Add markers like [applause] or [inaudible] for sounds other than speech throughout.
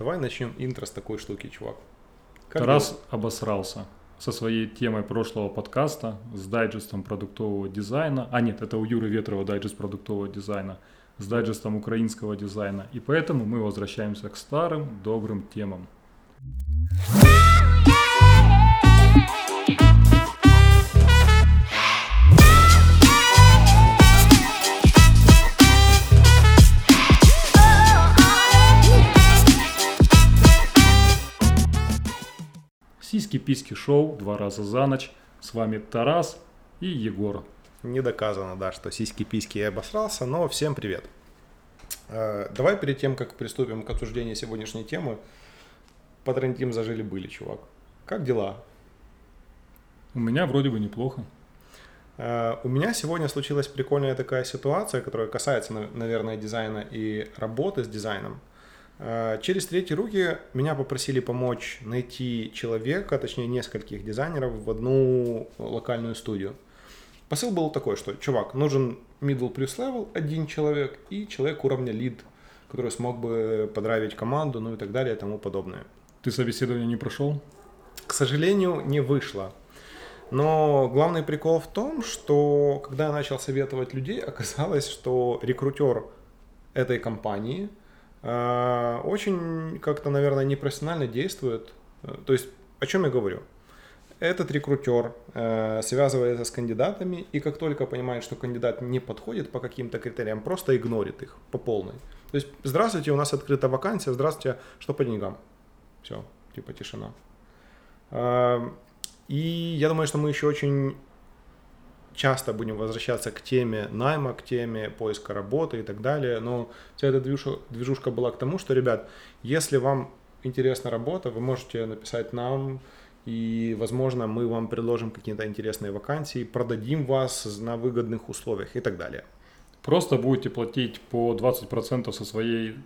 Давай начнем интро с такой штуки, чувак. Как Тарас дела? обосрался со своей темой прошлого подкаста с дайджестом продуктового дизайна. А нет, это у Юры Ветрова дайджест продуктового дизайна с дайджестом украинского дизайна. И поэтому мы возвращаемся к старым добрым темам. Сиськи-письки шоу два раза за ночь. С вами Тарас и Егор. Не доказано, да, что сиськи-письки я обосрался, но всем привет. Э, давай перед тем, как приступим к обсуждению сегодняшней темы, потрендим зажили-были, чувак. Как дела? У меня вроде бы неплохо. Э, у меня сегодня случилась прикольная такая ситуация, которая касается, наверное, дизайна и работы с дизайном. Э, через третьи руки меня попросили помочь найти человека, точнее нескольких дизайнеров в одну локальную студию. Посыл был такой, что, чувак, нужен middle плюс level, один человек и человек уровня lead, который смог бы подравить команду, ну и так далее и тому подобное. Ты собеседование не прошел? К сожалению, не вышло. Но главный прикол в том, что когда я начал советовать людей, [laughs] оказалось, что рекрутер этой компании – очень как-то, наверное, непрофессионально действует. То есть, о чем я говорю? Этот рекрутер э, связывается с кандидатами, и как только понимает, что кандидат не подходит по каким-то критериям, просто игнорит их по полной. То есть, здравствуйте, у нас открыта вакансия, здравствуйте, что по деньгам? Все, типа тишина. Э, и я думаю, что мы еще очень часто будем возвращаться к теме найма, к теме поиска работы и так далее. Но вся эта движушка, движушка была к тому, что, ребят, если вам интересна работа, вы можете написать нам, и, возможно, мы вам предложим какие-то интересные вакансии, продадим вас на выгодных условиях и так далее. Просто будете платить по 20% со своей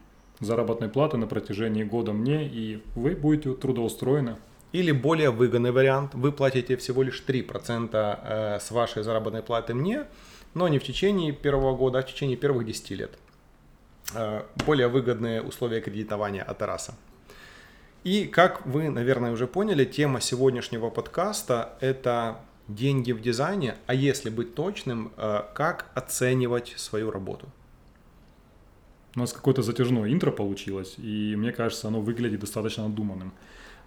заработной платы на протяжении года мне, и вы будете трудоустроены. Или более выгодный вариант, вы платите всего лишь 3% э, с вашей заработной платы мне, но не в течение первого года, а в течение первых 10 лет. Э, более выгодные условия кредитования от Тараса. И как вы, наверное, уже поняли, тема сегодняшнего подкаста – это деньги в дизайне, а если быть точным, э, как оценивать свою работу. У нас какое-то затяжное интро получилось, и мне кажется, оно выглядит достаточно надуманным.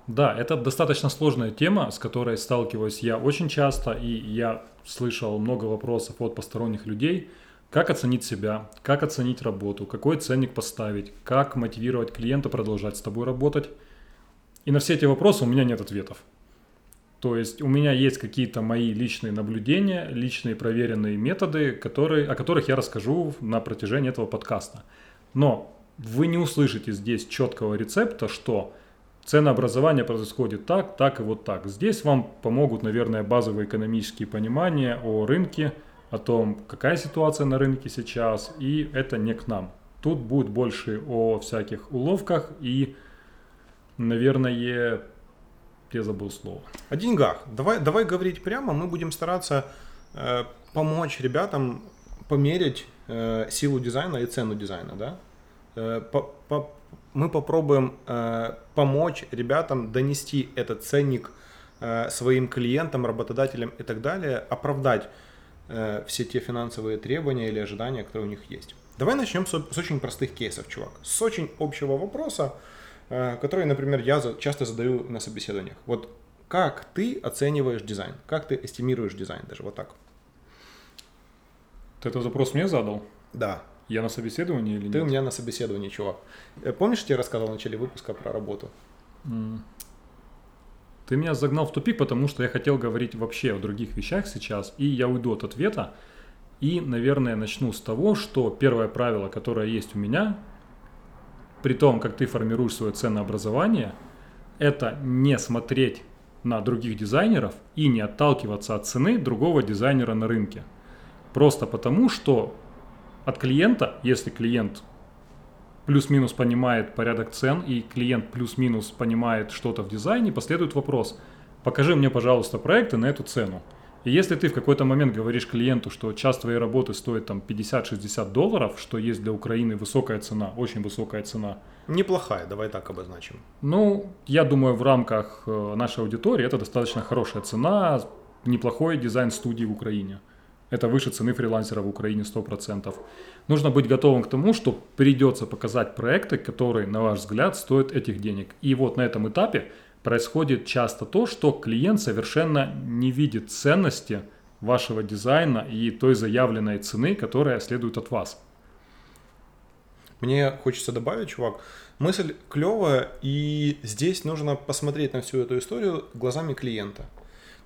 Да, это достаточно сложная тема, с которой сталкиваюсь я очень часто, и я слышал много вопросов от посторонних людей, как оценить себя, как оценить работу, какой ценник поставить, как мотивировать клиента продолжать с тобой работать. И на все эти вопросы у меня нет ответов. То есть у меня есть какие-то мои личные наблюдения, личные проверенные методы, которые, о которых я расскажу на протяжении этого подкаста. Но вы не услышите здесь четкого рецепта, что ценообразование происходит так, так и вот так. Здесь вам помогут, наверное, базовые экономические понимания о рынке, о том, какая ситуация на рынке сейчас, и это не к нам. Тут будет больше о всяких уловках и, наверное, я забыл слово. О деньгах. Давай, давай говорить прямо, мы будем стараться э, помочь ребятам померить э, силу дизайна и цену дизайна, да? Э, по, по, мы попробуем э, помочь ребятам донести этот ценник э, своим клиентам, работодателям и так далее, оправдать э, все те финансовые требования или ожидания, которые у них есть. Давай начнем с, с очень простых кейсов, чувак. С очень общего вопроса, э, который, например, я за, часто задаю на собеседованиях. Вот как ты оцениваешь дизайн? Как ты эстимируешь дизайн? Даже вот так. Ты этот вопрос мне задал? Да. Я на собеседовании или Ты нет? Ты у меня на собеседовании, чувак. Э, помнишь, я тебе рассказывал в начале выпуска про работу? Mm. Ты меня загнал в тупик, потому что я хотел говорить вообще о других вещах сейчас, и я уйду от ответа. И, наверное, начну с того, что первое правило, которое есть у меня, при том, как ты формируешь свое ценообразование, это не смотреть на других дизайнеров и не отталкиваться от цены другого дизайнера на рынке. Просто потому, что от клиента, если клиент плюс-минус понимает порядок цен и клиент плюс-минус понимает что-то в дизайне, последует вопрос, покажи мне, пожалуйста, проекты на эту цену. И если ты в какой-то момент говоришь клиенту, что час твоей работы стоит там 50-60 долларов, что есть для Украины высокая цена, очень высокая цена. Неплохая, давай так обозначим. Ну, я думаю, в рамках э, нашей аудитории это достаточно хорошая цена, неплохой дизайн студии в Украине. Это выше цены фрилансера в Украине 100%. Нужно быть готовым к тому, что придется показать проекты, которые, на ваш взгляд, стоят этих денег. И вот на этом этапе происходит часто то, что клиент совершенно не видит ценности вашего дизайна и той заявленной цены, которая следует от вас. Мне хочется добавить, чувак, мысль клевая, и здесь нужно посмотреть на всю эту историю глазами клиента.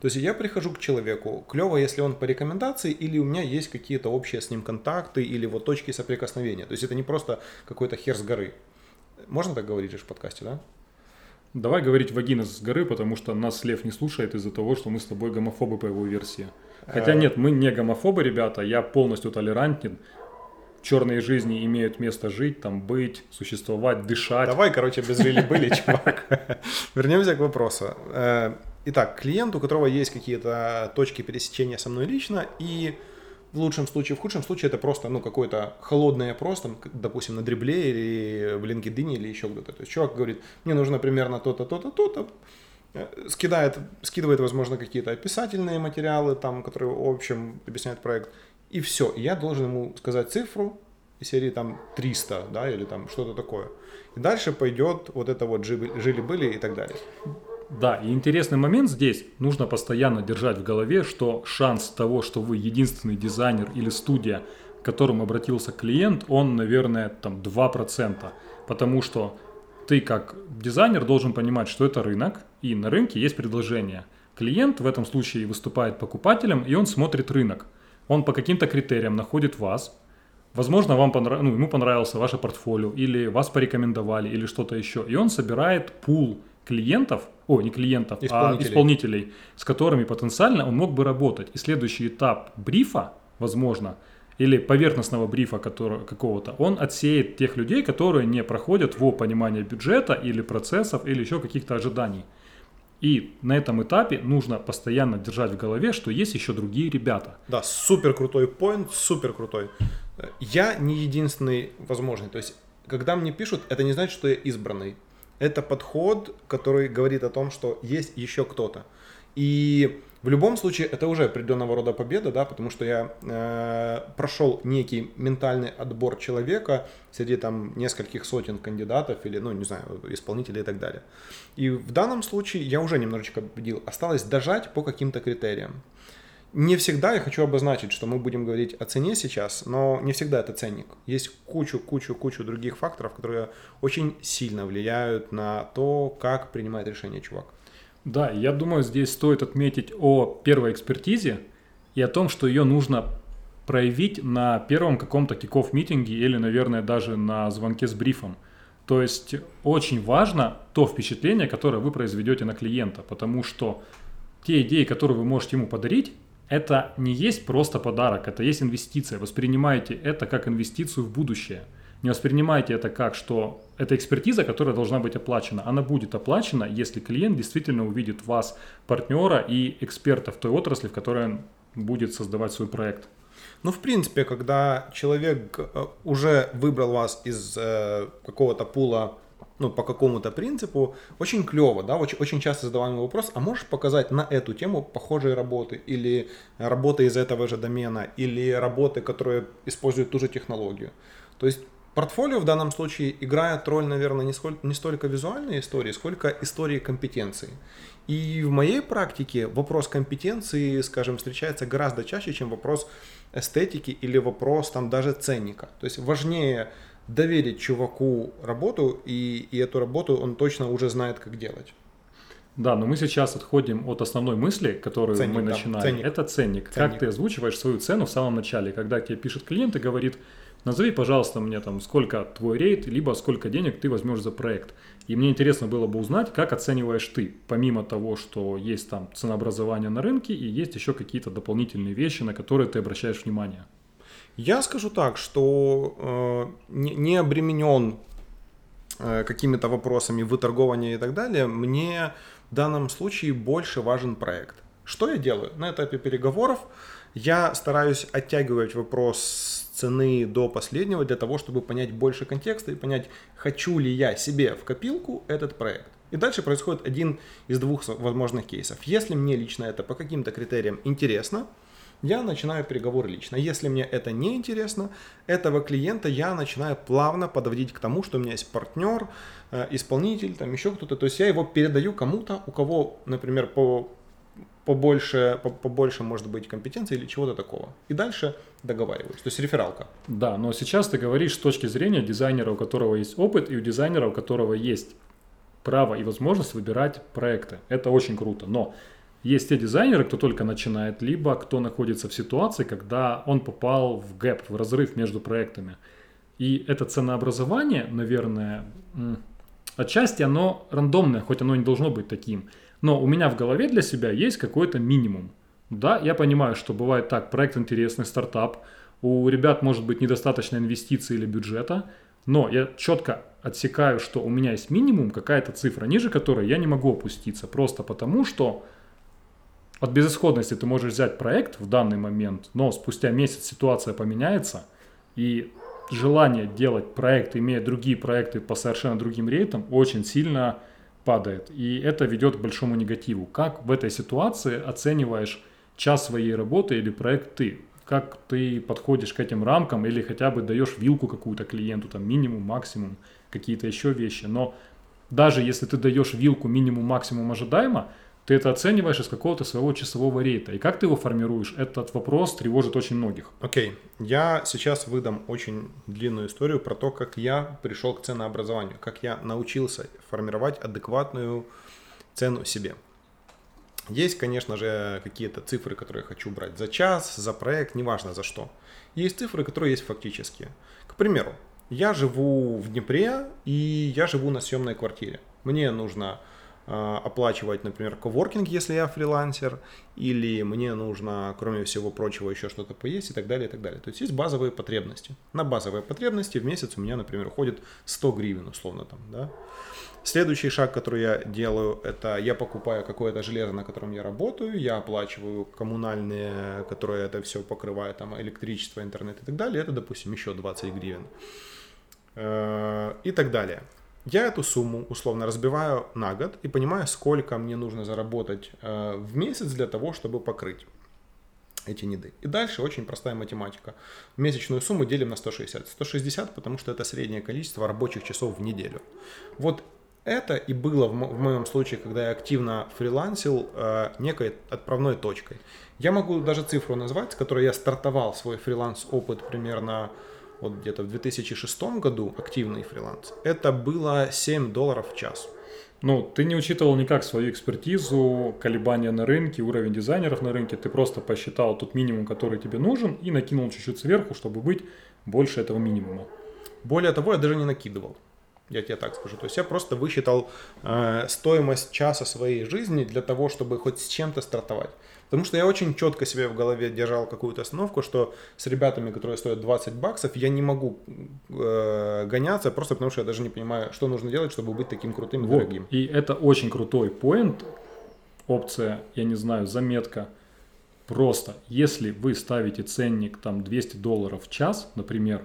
То есть я прихожу к человеку, клево, если он по рекомендации, или у меня есть какие-то общие с ним контакты, или вот точки соприкосновения. То есть это не просто какой-то хер с горы. Можно так говорить в подкасте, да? Давай говорить вагина с горы, потому что нас Лев не слушает из-за того, что мы с тобой гомофобы по его версии. Хотя э. нет, мы не гомофобы, ребята, я полностью толерантен. Черные жизни имеют место жить, там быть, существовать, дышать. Давай, короче, без жили-были, [laughs] чувак. Вернемся к вопросу. Итак, клиент, у которого есть какие-то точки пересечения со мной лично, и в лучшем случае, в худшем случае это просто, ну, какое-то холодное просто, допустим, на дребле или в LinkedIn или еще где-то. То есть чувак говорит, мне нужно примерно то-то, то-то, то-то, э, скидает, скидывает, возможно, какие-то описательные материалы, там, которые, в общем, объясняют проект, и все. Я должен ему сказать цифру, из серии там 300, да, или там что-то такое. И дальше пойдет вот это вот жили-были и так далее. Да, и интересный момент здесь, нужно постоянно держать в голове, что шанс того, что вы единственный дизайнер или студия, к которому обратился клиент, он, наверное, там 2%. Потому что ты как дизайнер должен понимать, что это рынок, и на рынке есть предложение. Клиент в этом случае выступает покупателем, и он смотрит рынок. Он по каким-то критериям находит вас, Возможно, вам понрав... ну, ему понравился ваше портфолио, или вас порекомендовали, или что-то еще. И он собирает пул клиентов, о, не клиентов, а исполнителей. а исполнителей, с которыми потенциально он мог бы работать. И следующий этап брифа, возможно, или поверхностного брифа который, какого-то, он отсеет тех людей, которые не проходят во понимание бюджета или процессов, или еще каких-то ожиданий. И на этом этапе нужно постоянно держать в голове, что есть еще другие ребята. Да, супер крутой поинт, супер крутой. Я не единственный возможный. То есть, когда мне пишут, это не значит, что я избранный это подход, который говорит о том, что есть еще кто-то. И в любом случае это уже определенного рода победа, да, потому что я э, прошел некий ментальный отбор человека среди там нескольких сотен кандидатов или, ну, не знаю, исполнителей и так далее. И в данном случае я уже немножечко победил. Осталось дожать по каким-то критериям. Не всегда я хочу обозначить, что мы будем говорить о цене сейчас, но не всегда это ценник. Есть кучу, кучу, кучу других факторов, которые очень сильно влияют на то, как принимает решение чувак. Да, я думаю, здесь стоит отметить о первой экспертизе и о том, что ее нужно проявить на первом каком-то киков митинге или, наверное, даже на звонке с брифом. То есть очень важно то впечатление, которое вы произведете на клиента, потому что те идеи, которые вы можете ему подарить, это не есть просто подарок, это есть инвестиция. Воспринимайте это как инвестицию в будущее. Не воспринимайте это как, что это экспертиза, которая должна быть оплачена. Она будет оплачена, если клиент действительно увидит вас, партнера и эксперта в той отрасли, в которой он будет создавать свой проект. Ну, в принципе, когда человек э, уже выбрал вас из э, какого-то пула ну, по какому-то принципу, очень клево, да, очень, очень часто задаваемый вопрос, а можешь показать на эту тему похожие работы, или работы из этого же домена, или работы, которые используют ту же технологию. То есть портфолио в данном случае играет роль, наверное, не, сколько, не столько визуальной истории, сколько истории компетенции. И в моей практике вопрос компетенции, скажем, встречается гораздо чаще, чем вопрос эстетики или вопрос там даже ценника. То есть важнее доверить чуваку работу, и, и эту работу он точно уже знает, как делать. Да, но мы сейчас отходим от основной мысли, которую ценник, мы начинали. Ценник. Это ценник. ценник. Как ты озвучиваешь свою цену в самом начале, когда тебе пишет клиент и говорит, назови, пожалуйста, мне там, сколько твой рейд, либо сколько денег ты возьмешь за проект. И мне интересно было бы узнать, как оцениваешь ты, помимо того, что есть там ценообразование на рынке и есть еще какие-то дополнительные вещи, на которые ты обращаешь внимание. Я скажу так, что э, не, не обременен э, какими-то вопросами выторгования и так далее, мне в данном случае больше важен проект. Что я делаю? На этапе переговоров я стараюсь оттягивать вопрос цены до последнего для того, чтобы понять больше контекста и понять, хочу ли я себе в копилку этот проект. И дальше происходит один из двух возможных кейсов. Если мне лично это по каким-то критериям интересно, я начинаю переговоры лично. Если мне это не интересно, этого клиента я начинаю плавно подводить к тому, что у меня есть партнер, э, исполнитель, там еще кто-то. То есть я его передаю кому-то, у кого, например, по побольше, побольше может быть компетенции или чего-то такого. И дальше договариваюсь. То есть рефералка. Да, но сейчас ты говоришь с точки зрения дизайнера, у которого есть опыт, и у дизайнера, у которого есть право и возможность выбирать проекты. Это очень круто. Но есть те дизайнеры, кто только начинает, либо кто находится в ситуации, когда он попал в гэп, в разрыв между проектами. И это ценообразование, наверное, отчасти оно рандомное, хоть оно не должно быть таким. Но у меня в голове для себя есть какой-то минимум. Да, я понимаю, что бывает так, проект интересный, стартап, у ребят может быть недостаточно инвестиций или бюджета, но я четко отсекаю, что у меня есть минимум, какая-то цифра, ниже которой я не могу опуститься, просто потому что от безысходности ты можешь взять проект в данный момент, но спустя месяц ситуация поменяется, и желание делать проект, имея другие проекты по совершенно другим рейтам, очень сильно падает. И это ведет к большому негативу. Как в этой ситуации оцениваешь час своей работы или проект ты? Как ты подходишь к этим рамкам или хотя бы даешь вилку какую-то клиенту, там минимум, максимум, какие-то еще вещи. Но даже если ты даешь вилку минимум, максимум ожидаемо, ты это оцениваешь из какого-то своего часового рейта. И как ты его формируешь, этот вопрос тревожит очень многих. Окей, okay. я сейчас выдам очень длинную историю про то, как я пришел к ценообразованию, как я научился формировать адекватную цену себе. Есть, конечно же, какие-то цифры, которые я хочу брать за час, за проект, неважно за что. Есть цифры, которые есть фактические. К примеру, я живу в Днепре и я живу на съемной квартире. Мне нужно оплачивать, например, коворкинг, если я фрилансер, или мне нужно, кроме всего прочего, еще что-то поесть и так далее, и так далее. То есть есть базовые потребности. На базовые потребности в месяц у меня, например, уходит 100 гривен, условно там, да. Следующий шаг, который я делаю, это я покупаю какое-то железо, на котором я работаю, я оплачиваю коммунальные, которые это все покрывают, там, электричество, интернет и так далее, это, допустим, еще 20 гривен э, и так далее. Я эту сумму условно разбиваю на год и понимаю, сколько мне нужно заработать э, в месяц для того, чтобы покрыть эти неды. И дальше очень простая математика. Месячную сумму делим на 160. 160, потому что это среднее количество рабочих часов в неделю. Вот это и было в, в моем случае, когда я активно фрилансил, э, некой отправной точкой. Я могу даже цифру назвать, с которой я стартовал свой фриланс-опыт примерно вот где-то в 2006 году активный фриланс, это было 7 долларов в час. Ну, ты не учитывал никак свою экспертизу, колебания на рынке, уровень дизайнеров на рынке. Ты просто посчитал тот минимум, который тебе нужен, и накинул чуть-чуть сверху, чтобы быть больше этого минимума. Более того, я даже не накидывал. Я тебе так скажу. То есть я просто высчитал э, стоимость часа своей жизни для того, чтобы хоть с чем-то стартовать. Потому что я очень четко себе в голове держал какую-то остановку, что с ребятами, которые стоят 20 баксов, я не могу э, гоняться, просто потому что я даже не понимаю, что нужно делать, чтобы быть таким крутым и вот. дорогим. И это очень крутой поинт, опция, я не знаю, заметка. Просто, если вы ставите ценник там 200 долларов в час, например,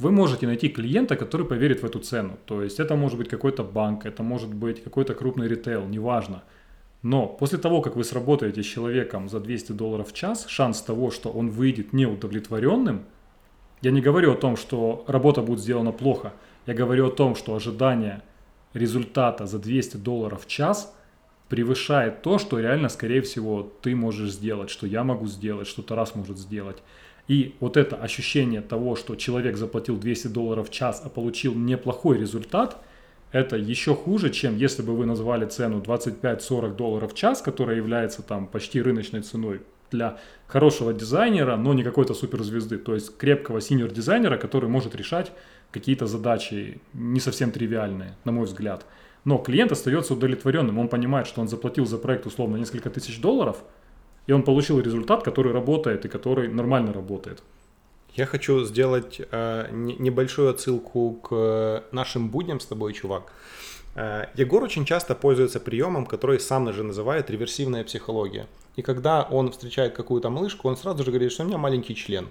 вы можете найти клиента, который поверит в эту цену. То есть это может быть какой-то банк, это может быть какой-то крупный ритейл, неважно. Но после того, как вы сработаете с человеком за 200 долларов в час, шанс того, что он выйдет неудовлетворенным, я не говорю о том, что работа будет сделана плохо, я говорю о том, что ожидание результата за 200 долларов в час превышает то, что реально, скорее всего, ты можешь сделать, что я могу сделать, что Тарас может сделать. И вот это ощущение того, что человек заплатил 200 долларов в час, а получил неплохой результат – это еще хуже, чем если бы вы назвали цену 25-40 долларов в час, которая является там почти рыночной ценой для хорошего дизайнера, но не какой-то суперзвезды, то есть крепкого синьор дизайнера, который может решать какие-то задачи не совсем тривиальные, на мой взгляд. Но клиент остается удовлетворенным, он понимает, что он заплатил за проект условно несколько тысяч долларов, и он получил результат, который работает и который нормально работает. Я хочу сделать э, небольшую отсылку к нашим будням с тобой, чувак. Э, Егор очень часто пользуется приемом, который сам же называет реверсивная психология. И когда он встречает какую-то малышку, он сразу же говорит, что у меня маленький член.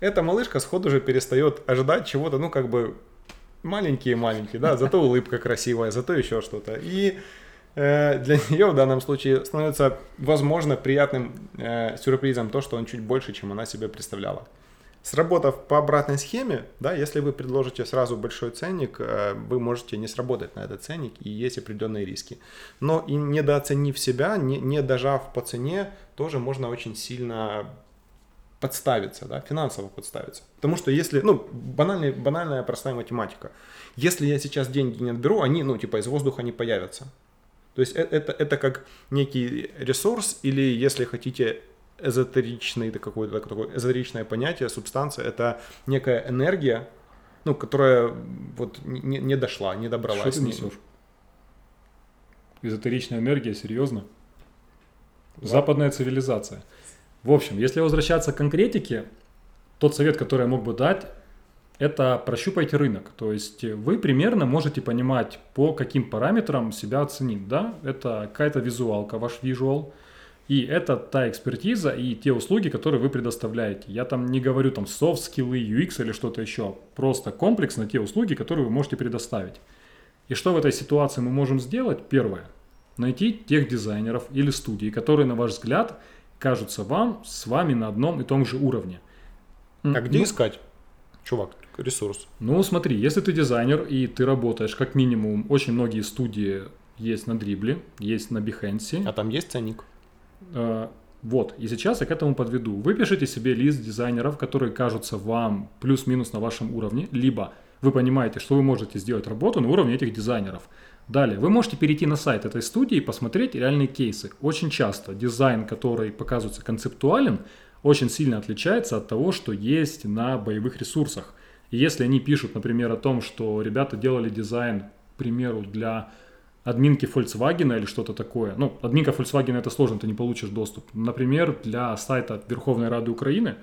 Эта малышка сходу же перестает ожидать чего-то, ну как бы маленькие-маленькие, да, зато [laughs] улыбка красивая, зато еще что-то. И для [laughs] нее в данном случае становится, возможно, приятным э, сюрпризом то, что он чуть больше, чем она себе представляла. Сработав по обратной схеме, да, если вы предложите сразу большой ценник, э, вы можете не сработать на этот ценник, и есть определенные риски. Но и недооценив себя, не, не дожав по цене, тоже можно очень сильно подставиться, да, финансово подставиться. Потому что если, ну, банальная, банальная простая математика. Если я сейчас деньги не отберу, они, ну, типа из воздуха не появятся. То есть это, это, это как некий ресурс, или если хотите эзотеричный, это какое-то такое эзотеричное понятие, субстанция, это некая энергия, ну, которая вот не, не дошла, не добралась. Что ты несешь? Эзотеричная энергия, серьезно? Да. Западная цивилизация. В общем, если возвращаться к конкретике, тот совет, который я мог бы дать, это прощупайте рынок. То есть вы примерно можете понимать, по каким параметрам себя оценить. Да? Это какая-то визуалка, ваш визуал, и это та экспертиза и те услуги, которые вы предоставляете. Я там не говорю там soft скиллы, UX или что-то еще. Просто комплексно те услуги, которые вы можете предоставить. И что в этой ситуации мы можем сделать? Первое. Найти тех дизайнеров или студий, которые, на ваш взгляд, кажутся вам с вами на одном и том же уровне. А где ну, искать, чувак, ресурс? Ну, смотри, если ты дизайнер и ты работаешь, как минимум, очень многие студии есть на Дрибле, есть на Behance. А там есть ценник? Э, вот, и сейчас я к этому подведу. Вы пишите себе лист дизайнеров, которые кажутся вам плюс-минус на вашем уровне, либо вы понимаете, что вы можете сделать работу на уровне этих дизайнеров. Далее, вы можете перейти на сайт этой студии и посмотреть реальные кейсы. Очень часто дизайн, который показывается концептуален, очень сильно отличается от того, что есть на боевых ресурсах. Если они пишут, например, о том, что ребята делали дизайн, к примеру, для админки Volkswagen или что-то такое. Ну, админка Volkswagen это сложно, ты не получишь доступ. Например, для сайта Верховной Рады Украины,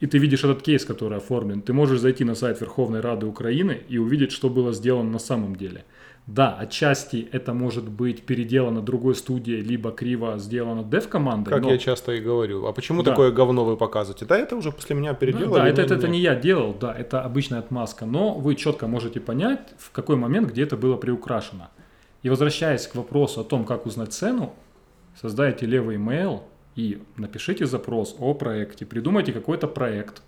и ты видишь этот кейс, который оформлен, ты можешь зайти на сайт Верховной Рады Украины и увидеть, что было сделано на самом деле. Да, отчасти это может быть переделано другой студией, либо криво сделано дев-командой. Как но... я часто и говорю. А почему да. такое говно вы показываете? Да, это уже после меня переделали. Да, да это, это, это не я делал, да, это обычная отмазка. Но вы четко можете понять, в какой момент, где это было приукрашено. И возвращаясь к вопросу о том, как узнать цену, создайте левый email и напишите запрос о проекте, придумайте какой-то проект,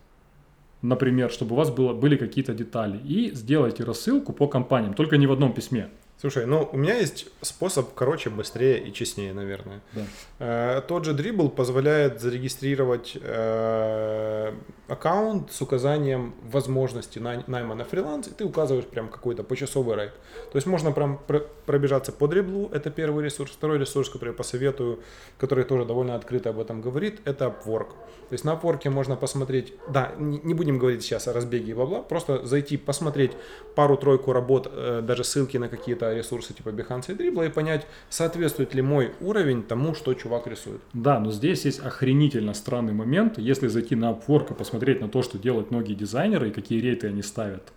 например, чтобы у вас было, были какие-то детали, и сделайте рассылку по компаниям, только не в одном письме. Слушай, ну у меня есть способ короче, быстрее и честнее, наверное. Да. Э, тот же Dribble позволяет зарегистрировать э, аккаунт с указанием возможности най- найма на фриланс, и ты указываешь прям какой-то почасовый рейд. То есть можно прям пр- пробежаться по дриблу, это первый ресурс. Второй ресурс, который я посоветую, который тоже довольно открыто об этом говорит, это Upwork. То есть на Upwork можно посмотреть, да, не, не будем говорить сейчас о разбеге и бла-бла, просто зайти, посмотреть пару-тройку работ, э, даже ссылки на какие-то ресурсы типа Behance и Dribble и понять, соответствует ли мой уровень тому, что чувак рисует. Да, но здесь есть охренительно странный момент. Если зайти на Upwork и посмотреть на то, что делают многие дизайнеры и какие рейты они ставят,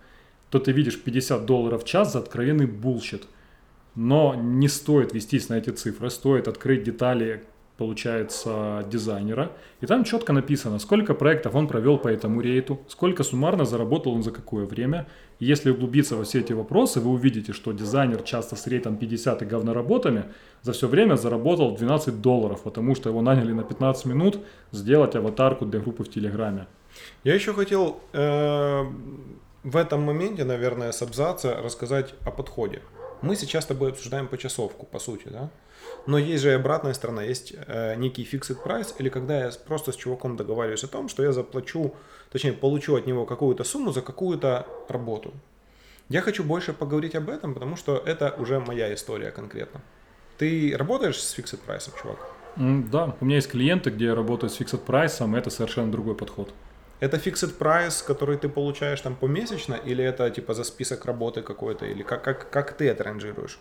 то ты видишь 50 долларов в час за откровенный bullshit. Но не стоит вестись на эти цифры, стоит открыть детали получается, дизайнера. И там четко написано, сколько проектов он провел по этому рейту, сколько суммарно заработал он за какое время. И если углубиться во все эти вопросы, вы увидите, что дизайнер часто с рейтом 50 и говноработами за все время заработал 12 долларов, потому что его наняли на 15 минут сделать аватарку для группы в Телеграме. Я еще хотел э, в этом моменте, наверное, с абзаца рассказать о подходе. Мы сейчас с тобой обсуждаем почасовку, по сути, да? Но есть же и обратная сторона, есть э, некий fixed price, или когда я просто с чуваком договариваюсь о том, что я заплачу, точнее, получу от него какую-то сумму за какую-то работу. Я хочу больше поговорить об этом, потому что это уже моя история конкретно. Ты работаешь с fixed price, чувак? Да, у меня есть клиенты, где я работаю с fixed price, это совершенно другой подход. Это fixed price, который ты получаешь там помесячно, или это типа за список работы какой-то, или как, как, как ты это ранжируешь?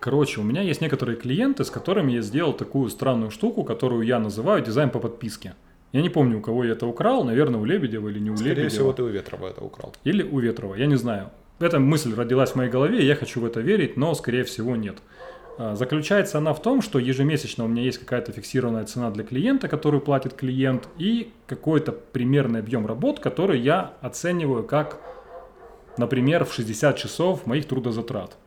Короче, у меня есть некоторые клиенты, с которыми я сделал такую странную штуку, которую я называю дизайн по подписке. Я не помню, у кого я это украл, наверное, у Лебедева или не у Скорее Лебедева. всего, ты у Ветрова это украл. Или у Ветрова, я не знаю. Эта мысль родилась в моей голове, я хочу в это верить, но, скорее всего, нет. А, Заключается она в том, что ежемесячно у меня есть какая-то фиксированная цена для клиента, которую платит клиент, и какой-то примерный объем работ, который я оцениваю как, например, в 60 часов моих трудозатрат.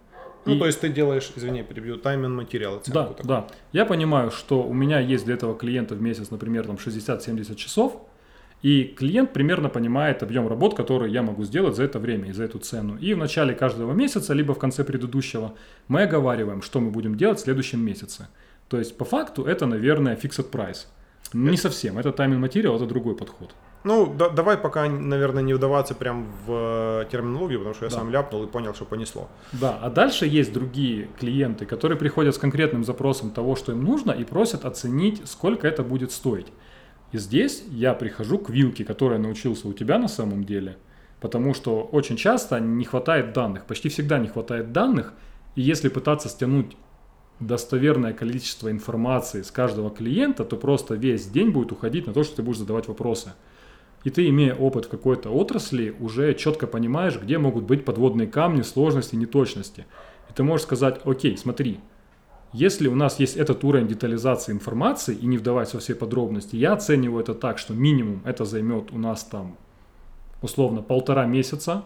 Ну, И- то есть ты делаешь, извини, перебью, тайм материал Да, такую. да. Я понимаю, что у меня есть для этого клиента в месяц, например, там 60-70 часов, и клиент примерно понимает объем работ, которые я могу сделать за это время и за эту цену. И в начале каждого месяца, либо в конце предыдущего, мы оговариваем, что мы будем делать в следующем месяце. То есть, по факту, это, наверное, fixed price. Не совсем. Это тайминг материал, это другой подход. Ну, да- давай пока, наверное, не вдаваться прям в э, терминологию, потому что я Да. сам ляпнул и понял, что понесло. Да, а дальше есть другие клиенты, которые приходят с конкретным запросом того, что им нужно, и просят оценить, сколько это будет стоить. И здесь я прихожу к вилке, которой я научился у тебя на самом деле, потому что очень часто не хватает данных, почти всегда не хватает данных, и если пытаться стянуть достоверное количество информации с каждого клиента, то просто весь день будет уходить на то, что ты будешь задавать вопросы. И ты, имея опыт в какой-то отрасли, уже четко понимаешь, где могут быть подводные камни, сложности, неточности. И ты можешь сказать, окей, смотри, если у нас есть этот уровень детализации информации, и не вдаваясь во все подробности, я оцениваю это так, что минимум это займет у нас там условно полтора месяца,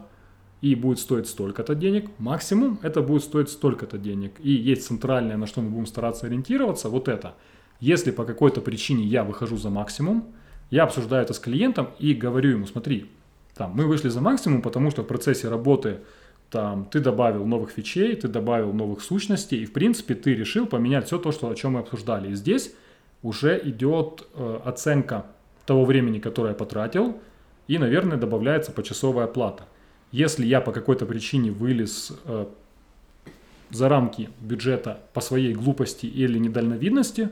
и будет стоить столько-то денег, максимум это будет стоить столько-то денег. И есть центральное, на что мы будем стараться ориентироваться, вот это. Если по какой-то причине я выхожу за максимум, я обсуждаю это с клиентом и говорю ему, смотри, там, мы вышли за максимум, потому что в процессе работы там, ты добавил новых фичей, ты добавил новых сущностей, и в принципе ты решил поменять все то, что, о чем мы обсуждали. И здесь уже идет э, оценка того времени, которое я потратил, и, наверное, добавляется почасовая плата. Если я по какой-то причине вылез э, за рамки бюджета по своей глупости или недальновидности,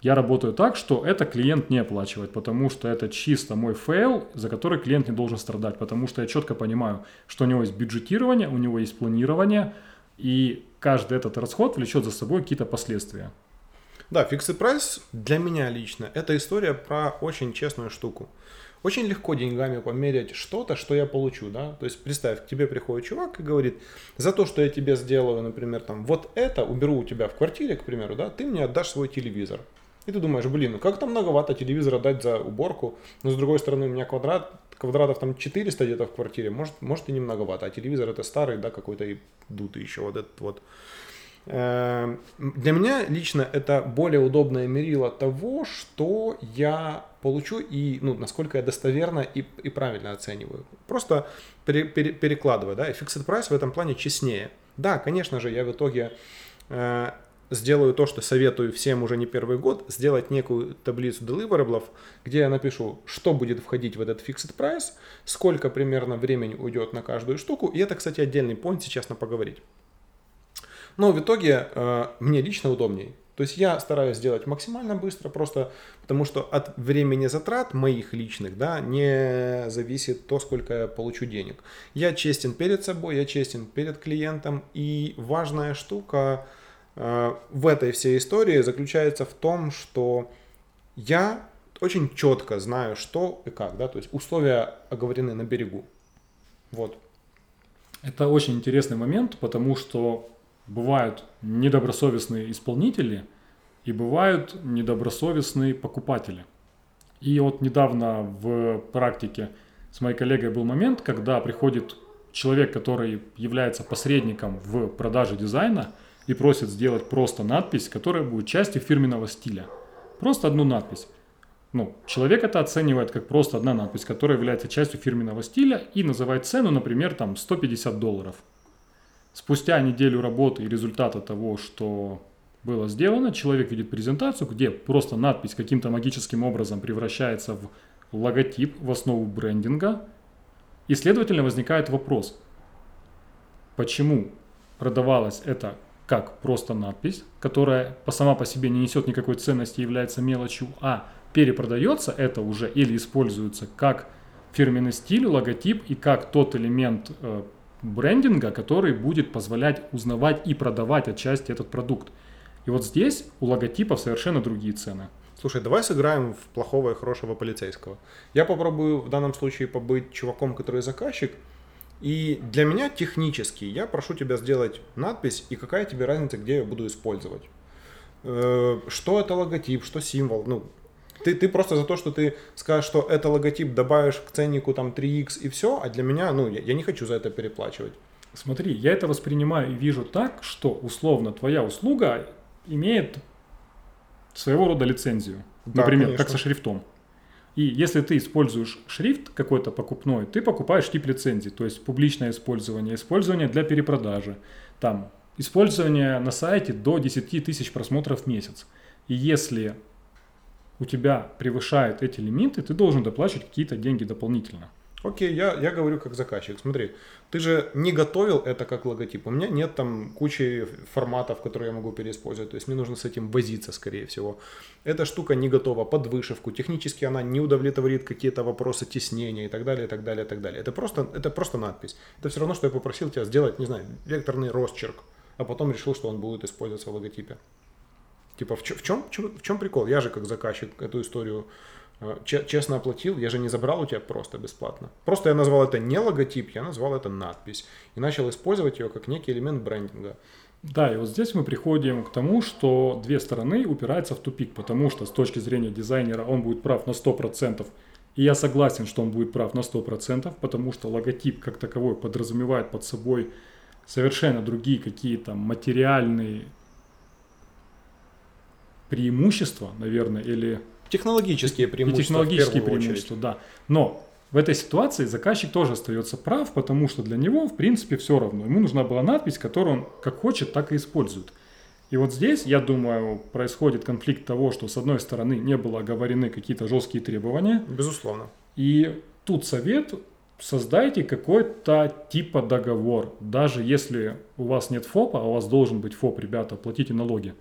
я работаю так, что это клиент не оплачивает, потому что это чисто мой fail, за который клиент не должен страдать, потому что я четко понимаю, что у него есть бюджетирование, у него есть планирование, и каждый этот расход влечет за собой какие-то последствия. Да, фиксed прайс для меня лично это история про очень честную штуку. Очень легко деньгами померять что-то, что я получу, да. То есть представь, к тебе приходит чувак и говорит, за то, что я тебе сделаю, например, там, вот это, уберу у тебя в квартире, к примеру, да, ты мне отдашь свой телевизор. И ты думаешь, блин, ну как там многовато телевизора дать за уборку, но с другой стороны у меня квадрат, квадратов там 400 где-то в квартире, может, может и не многовато, а телевизор это старый, да, какой-то и дутый еще вот этот вот. Э, Для меня лично это более удобное мерило того, что я получу и ну, насколько я достоверно и, и правильно оцениваю. Просто пере- пере- перекладывая, да, и fixed price в этом плане честнее. Да, конечно же, я в итоге э, сделаю то, что советую всем уже не первый год, сделать некую таблицу deliverables, где я напишу, что будет входить в этот fixed price, сколько примерно времени уйдет на каждую штуку. И это, кстати, отдельный point сейчас на поговорить. Но в итоге э, мне лично удобней. То есть я стараюсь сделать максимально быстро, просто потому что от времени затрат моих личных, да, не зависит то, сколько я получу денег. Я честен перед собой, я честен перед клиентом, и важная штука в этой всей истории заключается в том, что я очень четко знаю, что и как, да, то есть условия оговорены на берегу. Вот. Это очень интересный момент, потому что бывают недобросовестные исполнители и бывают недобросовестные покупатели. И вот недавно в практике с моей коллегой был момент, когда приходит человек, который является посредником в продаже дизайна и просит сделать просто надпись, которая будет частью фирменного стиля. Просто одну надпись. Ну, человек это оценивает как просто одна надпись, которая является частью фирменного стиля и называет цену, например, там 150 долларов. Спустя неделю работы и результата того, что было сделано, человек видит презентацию, где просто надпись каким-то магическим образом превращается в логотип, в основу брендинга. И, следовательно, возникает вопрос, почему продавалось это как просто надпись, которая по сама по себе не несет никакой ценности, является мелочью, а перепродается это уже или используется как фирменный стиль, логотип и как тот элемент э, брендинга, который будет позволять узнавать и продавать отчасти этот продукт. И вот здесь у логотипов совершенно другие цены. Слушай, давай сыграем в плохого и хорошего полицейского. Я попробую в данном случае побыть чуваком, который заказчик, и для меня технически я прошу тебя сделать надпись, и какая тебе разница, где я буду использовать. Э, что это логотип, что символ, ну, ты, ты просто за то, что ты скажешь, что это логотип, добавишь к ценнику там 3x и все, а для меня, ну, я, я не хочу за это переплачивать. Смотри, я это воспринимаю и вижу так, что условно твоя услуга имеет своего рода лицензию. Да, Например, конечно. как со шрифтом. И если ты используешь шрифт какой-то покупной, ты покупаешь тип лицензии, то есть публичное использование, использование для перепродажи, там, использование на сайте до 10 тысяч просмотров в месяц. И если у тебя превышает эти лимиты, ты должен доплачивать какие-то деньги дополнительно. Окей, я, я говорю как заказчик. Смотри, ты же не готовил это как логотип. У меня нет там кучи форматов, которые я могу переиспользовать. То есть мне нужно с этим возиться, скорее всего. Эта штука не готова под вышивку. Технически она не удовлетворит какие-то вопросы теснения и так далее, и так далее, и так далее. Это просто, это просто надпись. Это все равно, что я попросил тебя сделать, не знаю, векторный росчерк, а потом решил, что он будет использоваться в логотипе. Типа, в, чё- в, чем, в чем прикол? Я же как заказчик эту историю честно оплатил, я же не забрал у тебя просто бесплатно. Просто я назвал это не логотип, я назвал это надпись. И начал использовать ее как некий элемент брендинга. Да, и вот здесь мы приходим к тому, что две стороны упираются в тупик, потому что с точки зрения дизайнера он будет прав на 100%, и я согласен, что он будет прав на 100%, потому что логотип как таковой подразумевает под собой совершенно другие какие-то материальные преимущества, наверное, или Технологические и преимущества. технологические в первую преимущества, да. Но в этой ситуации заказчик тоже остается прав, потому что для него, в принципе, все равно. Ему нужна была надпись, которую он как хочет, так и использует. И вот здесь, я думаю, происходит конфликт того, что с одной стороны не было оговорены какие-то жесткие требования, очередь. Безусловно. и тут совет создайте какой-то типа договор. Даже если у вас нет ФОПа, а у вас должен быть ФОП, ребята, платите налоги.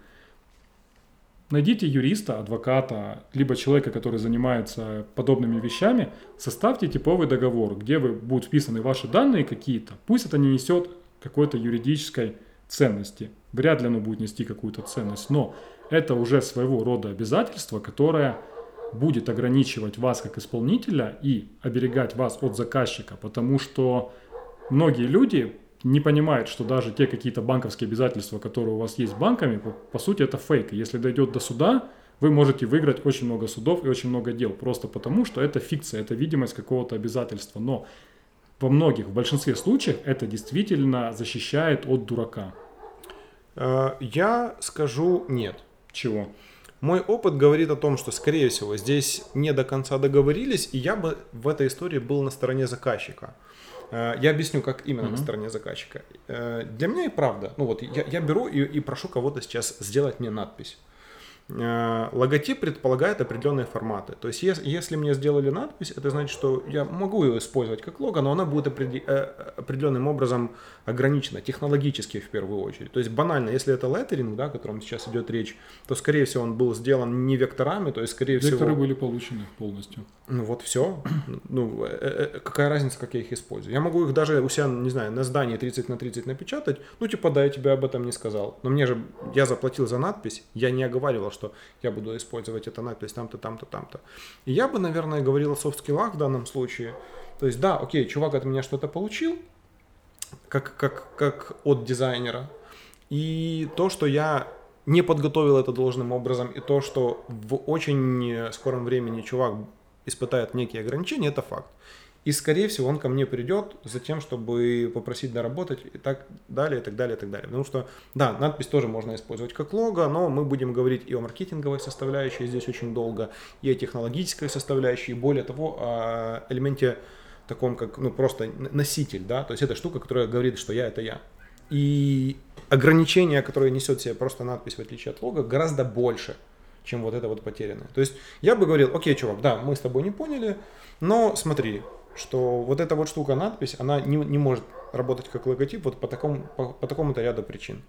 Найдите юриста, адвоката, либо человека, который занимается подобными вещами, составьте типовый договор, где вы будут вписаны ваши данные какие-то. Пусть это не несет какой-то юридической ценности. Вряд ли оно будет нести какую-то ценность, но это уже своего рода обязательство, которое будет ограничивать вас как исполнителя и оберегать вас от заказчика, потому что многие люди не понимают, что даже те какие-то банковские обязательства, которые у вас есть банками, по, по сути это фейк. Если дойдет до суда, вы можете выиграть очень много судов и очень много дел, просто потому что это фикция, это видимость какого-то обязательства. Но во многих, в большинстве случаев это действительно защищает от дурака. Э, Я скажу нет. Чего? Мой опыт говорит о том, что, скорее всего, здесь не до конца договорились, и я бы в этой истории был на стороне заказчика. Э, Я объясню, как именно на стороне заказчика. Э, Для меня и правда. Ну вот я, я беру и, и прошу кого-то сейчас сделать мне надпись. Э, Логотип предполагает определенные форматы. То есть, ес- если мне сделали надпись, это значит, что я могу ее использовать как лого, но она будет э, определенным образом ограничена, технологически в первую очередь. То есть, банально, если это леттеринг, да, о котором сейчас идет речь, то, скорее всего, он был сделан не векторами, то есть, скорее Векторы всего... были получены полностью. Ну вот все. Ну, э, какая разница, как я их использую? Я могу их даже у себя, не знаю, на здании 30 на 30 напечатать. Ну, типа, да, я тебе об этом не сказал. Но мне же, я заплатил за надпись, я не оговаривал, что я буду использовать эту надпись там-то, там-то, там-то. И я бы, наверное, говорил о софт-скиллах в данном случае. То есть, да, окей, чувак от меня что-то получил, как, как, как от дизайнера. И то, что я не подготовил это должным образом, и то, что в очень скором времени чувак испытает некие ограничения, это факт. И, скорее всего, он ко мне придет за тем, чтобы попросить доработать и так далее, и так далее, и так далее. Потому что, да, надпись тоже можно использовать как лого, но мы будем говорить и о маркетинговой составляющей здесь очень долго, и о технологической составляющей, и более того, о элементе таком, как, ну, просто носитель, да, то есть это штука, которая говорит, что я это я. И ограничения, которые несет себе просто надпись, в отличие от лога, гораздо больше, чем вот это вот потерянное. То есть я бы говорил, окей, чувак, да, мы с тобой не поняли, но смотри, что вот эта вот штука, надпись, она не, не может работать как логотип вот по, такому, по, по такому-то ряду причин.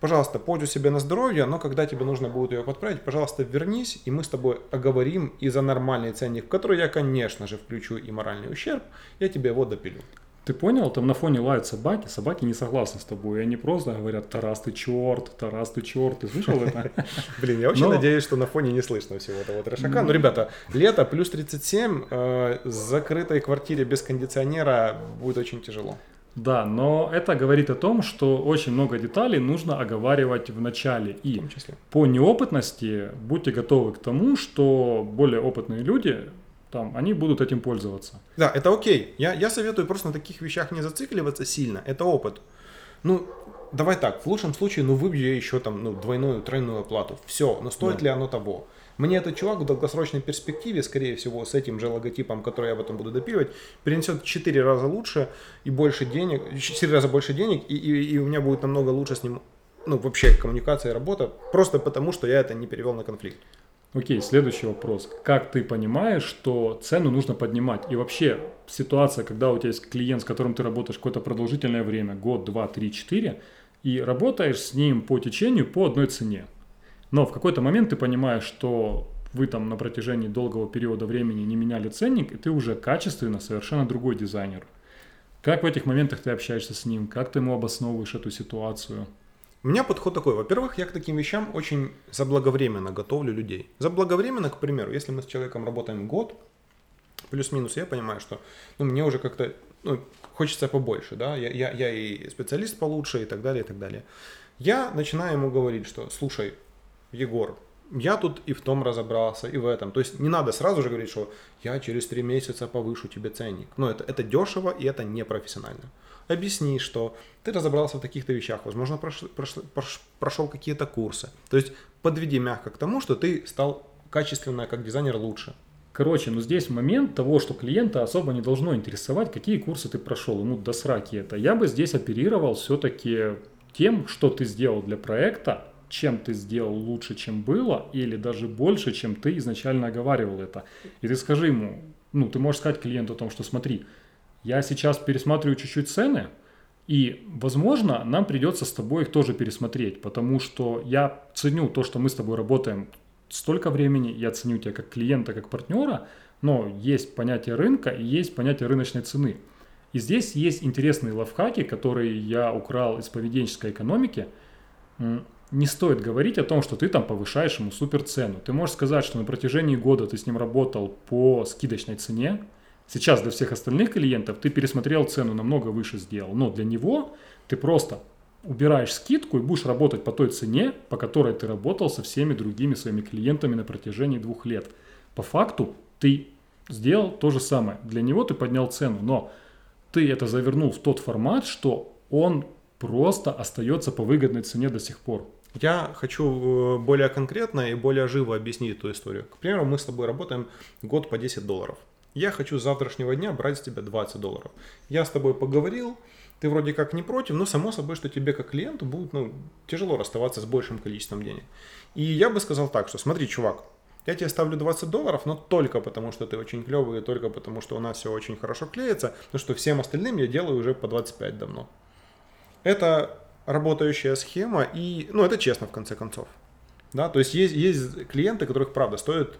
Пожалуйста, пользуй себе на здоровье, но когда тебе нужно будет ее подправить, пожалуйста, вернись, и мы с тобой оговорим, и за нормальный ценник, в который я, конечно же, включу и моральный ущерб, я тебе его допилю. Ты понял, там на фоне лают собаки, собаки не согласны с тобой, и они просто говорят, Тарас, ты черт, Тарас, ты черт, ты слышал это? [laughs] Блин, я очень надеюсь, что на фоне не слышно всего этого трешака. Ну, ребята, лето плюс 37, э, в закрытой квартире без кондиционера будет очень тяжело. Да, но это говорит о том, что очень много деталей нужно оговаривать в начале. И в по неопытности будьте готовы к тому, что более опытные люди там, они будут этим пользоваться. Да, это окей. Я, я советую просто на таких вещах не зацикливаться сильно. Это опыт. Ну, давай так, в лучшем случае, ну, выбью еще там, ну, двойную, тройную оплату. Все, но стоит да. ли оно того? Мне этот чувак в долгосрочной перспективе, скорее всего, с этим же логотипом, который я потом буду допиливать, принесет 4 раза лучше и больше денег, 4 раза больше денег, и, и, и у меня будет намного лучше с ним, ну, вообще коммуникация, работа, просто потому, что я это не перевел на конфликт. Окей, следующий вопрос. Как ты понимаешь, что цену нужно поднимать? И вообще ситуация, когда у тебя есть клиент, с которым ты работаешь какое-то продолжительное время, год, два, три, четыре, и работаешь с ним по течению по одной цене. Но в какой-то момент ты понимаешь, что вы там на протяжении долгого периода времени не меняли ценник, и ты уже качественно совершенно другой дизайнер. Как в этих моментах ты общаешься с ним? Как ты ему обосновываешь эту ситуацию? У меня подход такой. Во-первых, я к таким вещам очень заблаговременно готовлю людей. Заблаговременно, к примеру, если мы с человеком работаем год, плюс-минус, я понимаю, что ну, мне уже как-то ну, хочется побольше, да, я, я, я и специалист получше и так далее, и так далее. Я начинаю ему говорить, что, слушай, Егор, я тут и в том разобрался, и в этом. То есть не надо сразу же говорить, что я через три месяца повышу тебе ценник. Но это, это дешево и это непрофессионально. Объясни, что ты разобрался в таких-то вещах, возможно, прошел, прошел, прошел какие-то курсы. То есть подведи мягко к тому, что ты стал качественно как дизайнер лучше. Короче, ну здесь момент того, что клиента особо не должно интересовать, какие курсы ты прошел. Ну, до сраки это. Я бы здесь оперировал все-таки тем, что ты сделал для проекта, чем ты сделал лучше, чем было, или даже больше, чем ты изначально оговаривал это. И ты скажи ему, ну, ты можешь сказать клиенту о том, что смотри, я сейчас пересматриваю чуть-чуть цены, и, возможно, нам придется с тобой их тоже пересмотреть, потому что я ценю то, что мы с тобой работаем столько времени, я ценю тебя как клиента, как партнера, но есть понятие рынка и есть понятие рыночной цены. И здесь есть интересные лайфхаки, которые я украл из поведенческой экономики не стоит говорить о том, что ты там повышаешь ему супер цену. Ты можешь сказать, что на протяжении года ты с ним работал по скидочной цене. Сейчас для всех остальных клиентов ты пересмотрел цену, намного выше сделал. Но для него ты просто убираешь скидку и будешь работать по той цене, по которой ты работал со всеми другими своими клиентами на протяжении двух лет. По факту ты сделал то же самое. Для него ты поднял цену, но ты это завернул в тот формат, что он просто остается по выгодной цене до сих пор. Я хочу э, более конкретно и более живо объяснить эту историю. К примеру, мы с тобой работаем год по 10 долларов. Я хочу с завтрашнего дня брать с тебя 20 долларов. Я с тобой поговорил, ты вроде как не против, но само собой, что тебе как клиенту будет ну, тяжело расставаться с большим количеством денег. И я бы сказал так, что смотри, чувак, я тебе ставлю 20 долларов, но только потому, что ты очень клевый, и только потому, что у нас все очень хорошо клеится, потому что всем остальным я делаю уже по 25 давно. Это работающая схема, и, ну, это честно, в конце концов. Да, то есть есть, есть клиенты, которых, правда, стоит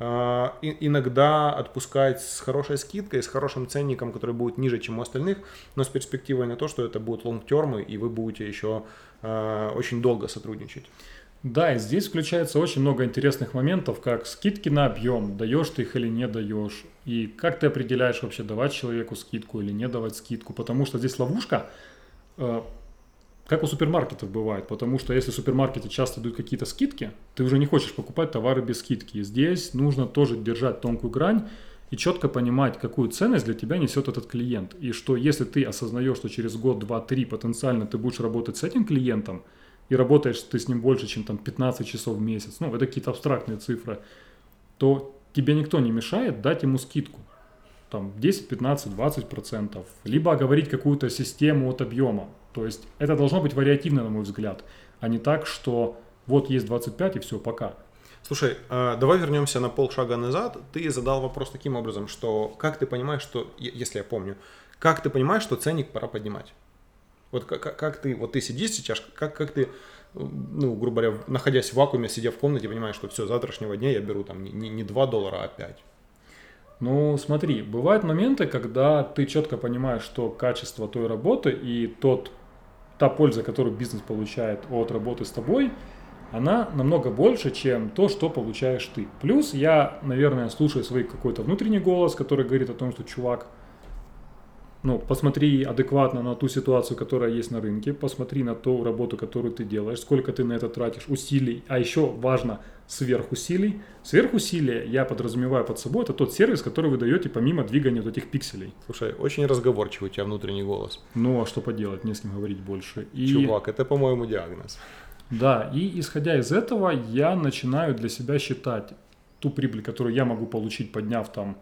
э, иногда отпускать с хорошей скидкой, с хорошим ценником, который будет ниже, чем у остальных, но с перспективой на то, что это будут лонгтермы, и вы будете еще э, очень долго сотрудничать. Да, и здесь включается очень много интересных моментов, как скидки на объем, даешь ты их или не даешь, и как ты определяешь вообще, давать человеку скидку или не давать скидку, потому что здесь ловушка, э, как у супермаркетов бывает, потому что если супермаркеты часто дают какие-то скидки, ты уже не хочешь покупать товары без скидки. Здесь нужно тоже держать тонкую грань и четко понимать, какую ценность для тебя несет этот клиент. И что если ты осознаешь, что через год, два, три потенциально ты будешь работать с этим клиентом, и работаешь ты с ним больше, чем там 15 часов в месяц, ну, это какие-то абстрактные цифры, то тебе никто не мешает дать ему скидку. Там 10, 15, 20 процентов. Либо оговорить какую-то систему от объема. То есть это должно быть вариативно, на мой взгляд, а не так, что вот есть 25 и все, пока. Слушай, а, давай вернемся на полшага назад. Ты задал вопрос таким образом, что как ты понимаешь, что, если я помню, как ты понимаешь, что ценник пора поднимать? Вот как, как ты, вот ты сидишь сейчас, как, как ты, ну, грубо говоря, находясь в вакууме, сидя в комнате, понимаешь, что все, завтрашнего дня я беру там не, не 2 доллара, а 5. Ну, смотри, бывают моменты, когда ты четко понимаешь, что качество той работы и тот, та польза, которую бизнес получает от работы с тобой, она намного больше, чем то, что получаешь ты. Плюс я, наверное, слушаю свой какой-то внутренний голос, который говорит о том, что чувак, ну, посмотри адекватно на ту ситуацию, которая есть на рынке, посмотри на ту работу, которую ты делаешь, сколько ты на это тратишь усилий, а еще важно сверхусилий. Сверхусилия я подразумеваю под собой, это тот сервис, который вы даете помимо двигания вот этих пикселей. Слушай, очень разговорчивый у тебя внутренний голос. Ну, а что поделать, не с кем говорить больше. И... Чувак, это, по-моему, диагноз. Да, и исходя из этого я начинаю для себя считать ту прибыль, которую я могу получить, подняв там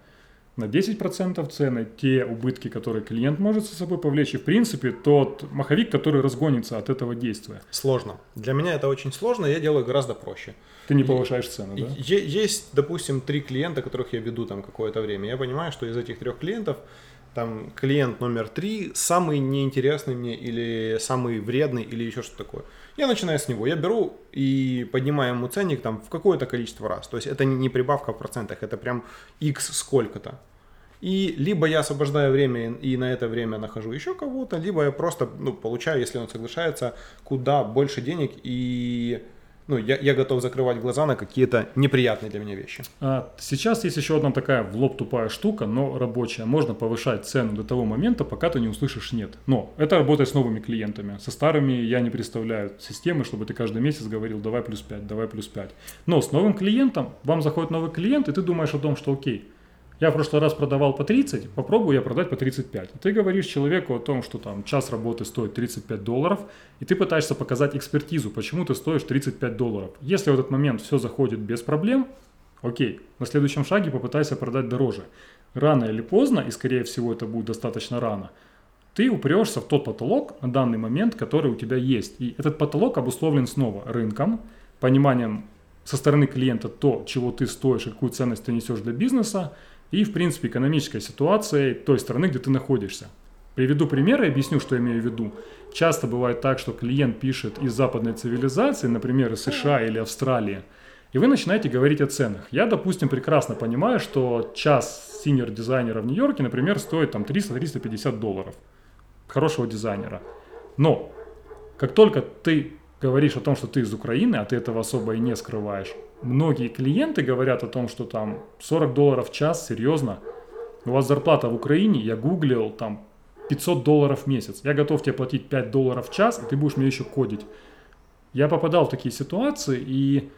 на 10% цены, те убытки, которые клиент может со собой повлечь, и в принципе тот маховик, который разгонится от этого действия. Сложно. Для меня это очень сложно, я делаю гораздо проще. Ты не повышаешь цену, да? Есть, допустим, три клиента, которых я веду там какое-то время. Я понимаю, что из этих трех клиентов там клиент номер три самый неинтересный мне или самый вредный или еще что-то такое. Я начинаю с него, я беру и поднимаю ему ценник там в какое-то количество раз. То есть это не прибавка в процентах, это прям x сколько-то. И либо я освобождаю время и на это время нахожу еще кого-то, либо я просто ну, получаю, если он соглашается, куда больше денег и ну, я, я готов закрывать глаза на какие-то неприятные для меня вещи. А, сейчас есть еще одна такая в лоб тупая штука, но рабочая. Можно повышать цену до того момента, пока ты не услышишь «нет». Но это работает с новыми клиентами. Со старыми я не представляю системы, чтобы ты каждый месяц говорил «давай плюс 5, давай плюс 5». Но с новым клиентом, вам заходит новый клиент, и ты думаешь о том, что окей, я в прошлый раз продавал по 30, попробую я продать по 35. И ты говоришь человеку о том, что там час работы стоит 35 долларов, и ты пытаешься показать экспертизу, почему ты стоишь 35 долларов. Если в этот момент все заходит без проблем, окей, на следующем шаге попытайся продать дороже. Рано или поздно, и скорее всего это будет достаточно рано, ты упрешься в тот потолок на данный момент, который у тебя есть. И этот потолок обусловлен снова рынком, пониманием со стороны клиента то, чего ты стоишь какую ценность ты несешь для бизнеса, и, в принципе, экономической ситуацией той страны, где ты находишься. Приведу пример и объясню, что имею в виду. Часто бывает так, что клиент пишет из западной цивилизации, например, из США или Австралии, и вы начинаете говорить о ценах. Я, допустим, прекрасно понимаю, что час синер дизайнера в Нью-Йорке, например, стоит там 300-350 долларов. Хорошего дизайнера. Но как только ты говоришь о том, что ты из Украины, а ты этого особо и не скрываешь, многие клиенты говорят о том, что там 40 долларов в час, серьезно, у вас зарплата в Украине, я гуглил, там 500 долларов в месяц. Я готов тебе платить 5 долларов в час, и ты будешь мне еще кодить. Я попадал в такие ситуации, и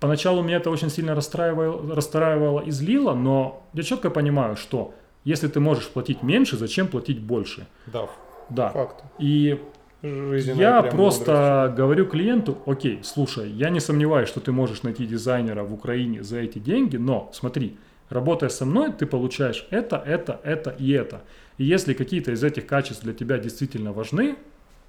поначалу меня это очень сильно расстраивало, расстраивало и злило, но я четко понимаю, что если ты можешь платить меньше, зачем платить больше? Да, да. факт. И я просто мудрость. говорю клиенту, окей, слушай, я не сомневаюсь, что ты можешь найти дизайнера в Украине за эти деньги, но смотри, работая со мной, ты получаешь это, это, это и это. И если какие-то из этих качеств для тебя действительно важны,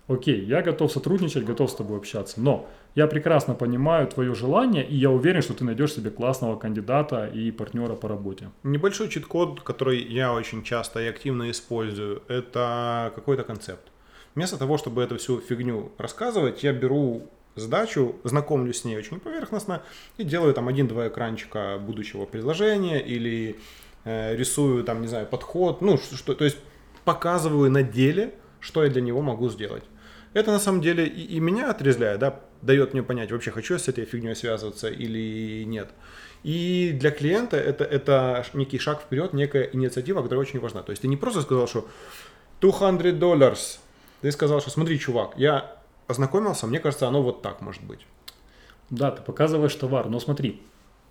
окей, я готов сотрудничать, готов с тобой общаться. Но я прекрасно понимаю твое желание, и я уверен, что ты найдешь себе классного кандидата и партнера по работе. Небольшой чит-код, который я очень часто и активно использую, это какой-то концепт. Вместо того, чтобы эту всю фигню рассказывать, я беру задачу, знакомлюсь с ней очень поверхностно и делаю там один-два экранчика будущего предложения или э, рисую там, не знаю, подход, ну, что, то есть показываю на деле, что я для него могу сделать. Это на самом деле и, и меня отрезляет, да, дает мне понять, вообще хочу я с этой фигней связываться или нет. И для клиента это, это некий шаг вперед, некая инициатива, которая очень важна. То есть ты не просто сказал, что 200 долларов ты сказал, что смотри, чувак, я ознакомился, мне кажется, оно вот так может быть. Да, ты показываешь товар, но смотри.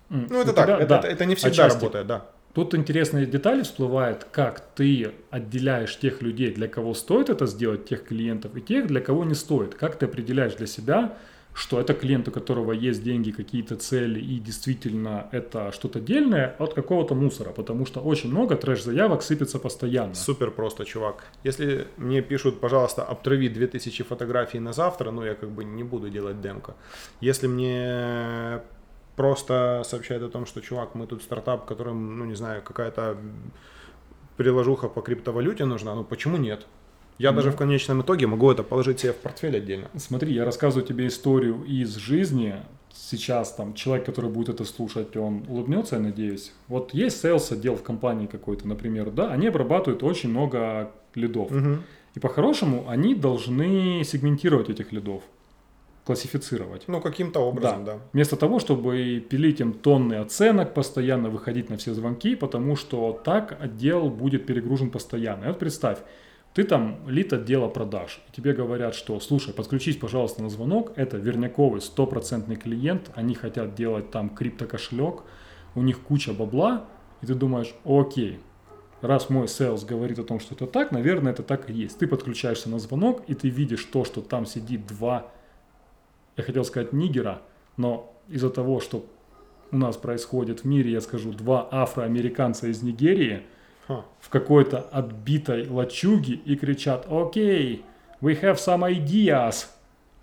Ну, это так, тебя, это, да, это, это не всегда отчасти. работает, да. Тут интересная деталь всплывает, как ты отделяешь тех людей, для кого стоит это сделать, тех клиентов, и тех, для кого не стоит. Как ты определяешь для себя, что это клиент, у которого есть деньги, какие-то цели, и действительно это что-то дельное от какого-то мусора, потому что очень много трэш-заявок сыпется постоянно. Супер просто, чувак. Если мне пишут, пожалуйста, обтрави 2000 фотографий на завтра, ну я как бы не буду делать демко. Если мне просто сообщают о том, что, чувак, мы тут стартап, которым, ну не знаю, какая-то приложуха по криптовалюте нужна, ну почему нет? Я даже в конечном итоге могу это положить себе в портфель отдельно. Смотри, я рассказываю тебе историю из жизни. Сейчас там человек, который будет это слушать, он улыбнется, я надеюсь. Вот есть sales отдел в компании какой-то, например, да, они обрабатывают очень много лидов. Мгм. И по-хорошему они должны сегментировать этих лидов, классифицировать. Ну, каким-то образом, да. Вместо того, чтобы пилить им тонны оценок, постоянно выходить на все звонки, потому что так отдел будет перегружен постоянно. И вот представь, ты там лид отдела продаж, и тебе говорят, что, слушай, подключись, пожалуйста, на звонок, это верняковый стопроцентный клиент, они хотят делать там криптокошелек, у них куча бабла, и ты думаешь, окей, раз мой sales говорит о том, что это так, наверное, это так и есть. Ты подключаешься на звонок, и ты видишь то, что там сидит два, я хотел сказать нигера, но из-за того, что у нас происходит в мире, я скажу, два афроамериканца из Нигерии. В какой-то отбитой лачуге и кричат «Окей, we have some ideas».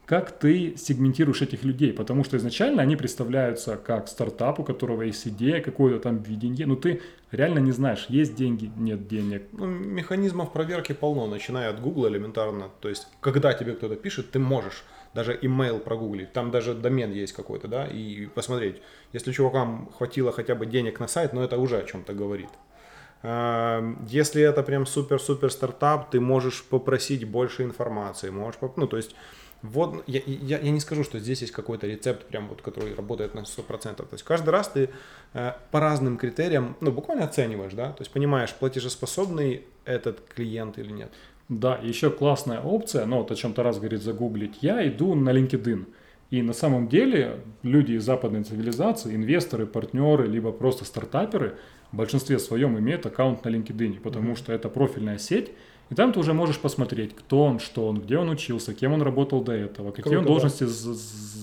Как ты сегментируешь этих людей? Потому что изначально они представляются как стартап, у которого есть идея, какое-то там видение, но ты реально не знаешь, есть деньги, нет денег. Ну, механизмов проверки полно, начиная от Гугла элементарно. То есть, когда тебе кто-то пишет, ты можешь даже email прогуглить, там даже домен есть какой-то, да, и посмотреть. Если чувакам хватило хотя бы денег на сайт, ну это уже о чем-то говорит. Эм, Если это прям супер-супер стартап, ты можешь попросить больше информации, можешь, поп- ну то есть вот я, я, я не скажу, что здесь есть какой-то рецепт, прям вот, который работает на 100%. То есть каждый раз ты э, по разным критериям, ну буквально оцениваешь, да, то есть понимаешь, платежеспособный этот клиент или нет. Да, еще классная опция, ну вот о чем Тарас говорит, загуглить. Я иду на LinkedIn. И на самом деле люди из западной цивилизации, инвесторы, партнеры, либо просто стартаперы в большинстве своем имеют аккаунт на LinkedIn, потому что это профильная сеть, и там ты уже можешь посмотреть, кто он, что он, где он учился, кем он работал до этого, какие Круто, он да. должности з-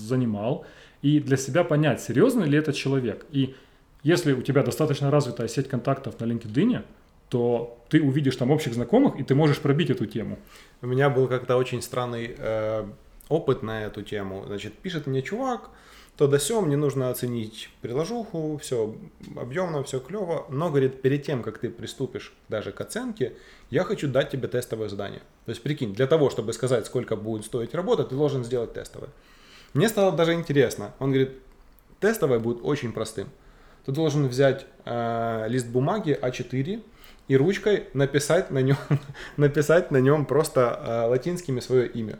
занимал, и для себя понять, серьезный ли это человек. И если у тебя достаточно развитая сеть контактов на LinkedIn, то ты увидишь там общих знакомых, и ты можешь пробить эту тему. У меня был как-то очень странный э, опыт на эту тему. Значит, пишет мне чувак, то да сё, мне нужно оценить приложуху, все объемно, все клево, но, говорит, перед тем, как ты приступишь даже к оценке, я хочу дать тебе тестовое задание. То есть, прикинь, для того, чтобы сказать, сколько будет стоить работа, ты должен сделать тестовое. Мне стало даже интересно. Он говорит, тестовое будет очень простым. Ты должен взять э, лист бумаги А4 и ручкой написать на нем, [laughs] написать на нем просто э, латинскими свое имя.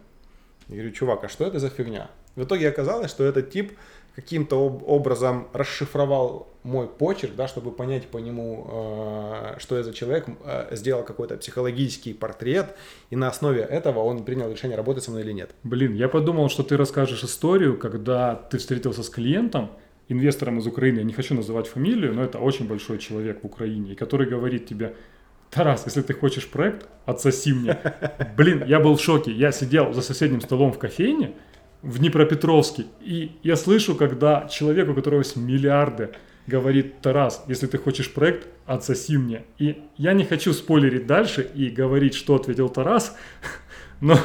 Я говорю, чувак, а что это за фигня? В итоге оказалось, что этот тип каким-то об- образом расшифровал мой почерк, да, чтобы понять по нему, э, что я за человек, э, сделал какой-то психологический портрет, и на основе этого он принял решение, работать со мной или нет. Блин, я подумал, что ты расскажешь историю, когда ты встретился с клиентом, инвестором из Украины, я не хочу называть фамилию, но это очень большой человек в Украине, который говорит тебе, Тарас, если ты хочешь проект, отсоси мне. Блин, я был в шоке. Я сидел за соседним столом в кофейне в Днепропетровске, и я слышу, когда человек, у которого есть миллиарды, говорит, Тарас, если ты хочешь проект, отсоси мне. И я не хочу спойлерить дальше и говорить, что ответил Тарас, [laughs] но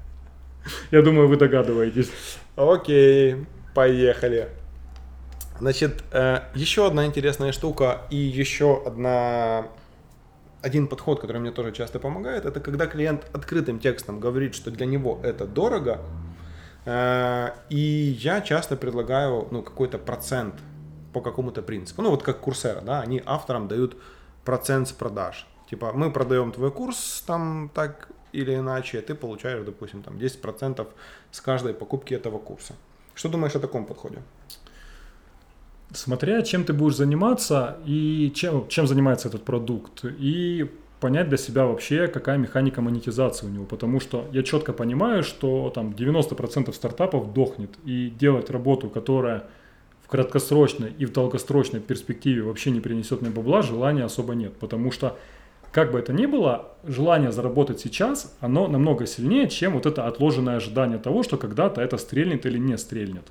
[laughs] я думаю, вы догадываетесь. Окей, поехали. Значит, э, еще одна интересная штука и еще одна один подход, который мне тоже часто помогает, это когда клиент открытым текстом говорит, что для него это дорого, и я часто предлагаю ну, какой-то процент по какому-то принципу. Ну вот как Курсера, да, они авторам дают процент с продаж. Типа мы продаем твой курс там так или иначе, ты получаешь, допустим, там 10% с каждой покупки этого курса. Что думаешь о таком подходе? Смотря чем ты будешь заниматься и чем, чем занимается этот продукт. И понять для себя вообще, какая механика монетизации у него. Потому что я четко понимаю, что там 90% стартапов дохнет. И делать работу, которая в краткосрочной и в долгосрочной перспективе вообще не принесет мне бабла, желания особо нет. Потому что как бы это ни было, желание заработать сейчас, оно намного сильнее, чем вот это отложенное ожидание того, что когда-то это стрельнет или не стрельнет.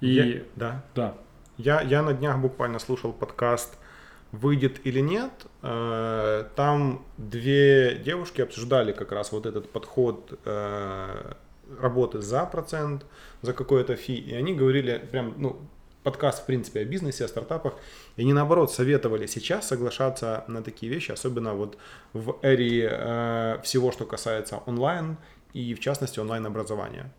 И Я- да. да, Я, я на днях буквально слушал подкаст «Выйдет или нет». Э, Там две девушки обсуждали как раз вот этот подход э, работы за процент, за какое-то фи. И они говорили прям, ну, подкаст, в принципе, о бизнесе, о стартапах. И они, наоборот, советовали сейчас соглашаться на такие вещи, особенно вот в эре э, всего, что касается онлайн и, в частности, онлайн-образования.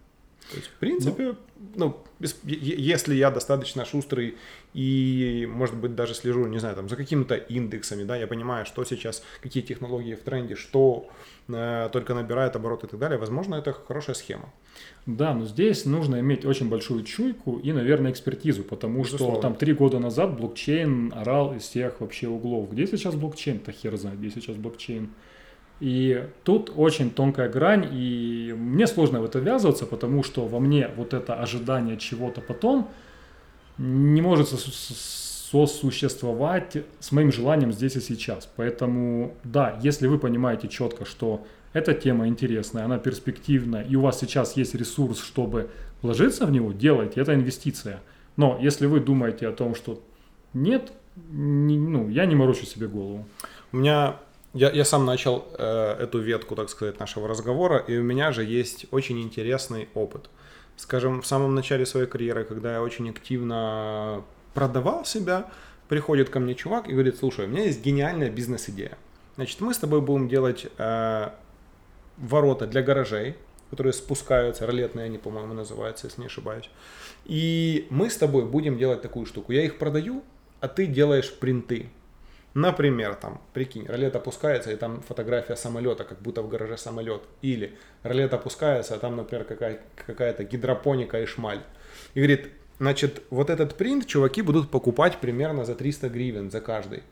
То есть, в принципе, ну, ну если я достаточно шустрый и, может быть, даже слежу, не знаю, там, за какими-то индексами, да, я понимаю, что сейчас, какие технологии в тренде, что э, только набирает обороты и так далее, возможно, это хорошая схема. Да, но здесь нужно иметь очень большую чуйку и, наверное, экспертизу, потому Безусловно. что там три года назад блокчейн орал из всех вообще углов. Где сейчас блокчейн-то хер знает, где сейчас блокчейн. И тут очень тонкая грань, и мне сложно в это ввязываться, потому что во мне вот это ожидание чего-то потом не может сосуществовать с моим желанием здесь и сейчас. Поэтому, да, если вы понимаете четко, что эта тема интересная, она перспективная, и у вас сейчас есть ресурс, чтобы вложиться в него, делайте, это инвестиция. Но если вы думаете о том, что нет, не, ну, я не морочу себе голову. У меня я, я сам начал э, эту ветку, так сказать, нашего разговора, и у меня же есть очень интересный опыт. Скажем, в самом начале своей карьеры, когда я очень активно продавал себя, приходит ко мне чувак и говорит, слушай, у меня есть гениальная бизнес-идея. Значит, мы с тобой будем делать э, ворота для гаражей, которые спускаются, ролетные они, по-моему, называются, если не ошибаюсь. И мы с тобой будем делать такую штуку. Я их продаю, а ты делаешь принты. Например, там, прикинь, ролет опускается, и там фотография самолета, как будто в гараже самолет. Или ролет опускается, а там, например, какая- какая-то гидропоника и шмаль. И говорит, значит, вот этот принт чуваки будут покупать примерно за 300 гривен за каждый.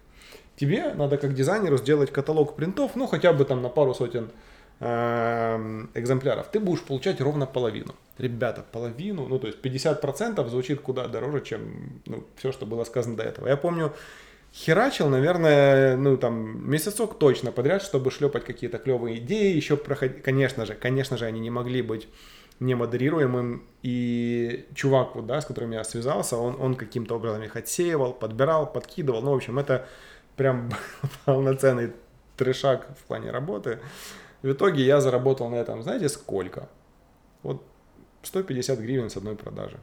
Тебе надо как дизайнеру сделать каталог принтов, ну, хотя бы там на пару сотен эм, экземпляров. Ты будешь получать ровно половину. Ребята, половину, ну, то есть 50% звучит куда дороже, чем ну, все, что было сказано до этого. Я помню, херачил, наверное, ну там месяцок точно подряд, чтобы шлепать какие-то клевые идеи, еще проходить, конечно же, конечно же, они не могли быть немодерируемым, и чувак, вот, да, с которым я связался, он, он каким-то образом их отсеивал, подбирал, подкидывал, ну, в общем, это прям [laughs] полноценный трешак в плане работы. В итоге я заработал на этом, знаете, сколько? Вот 150 гривен с одной продажи.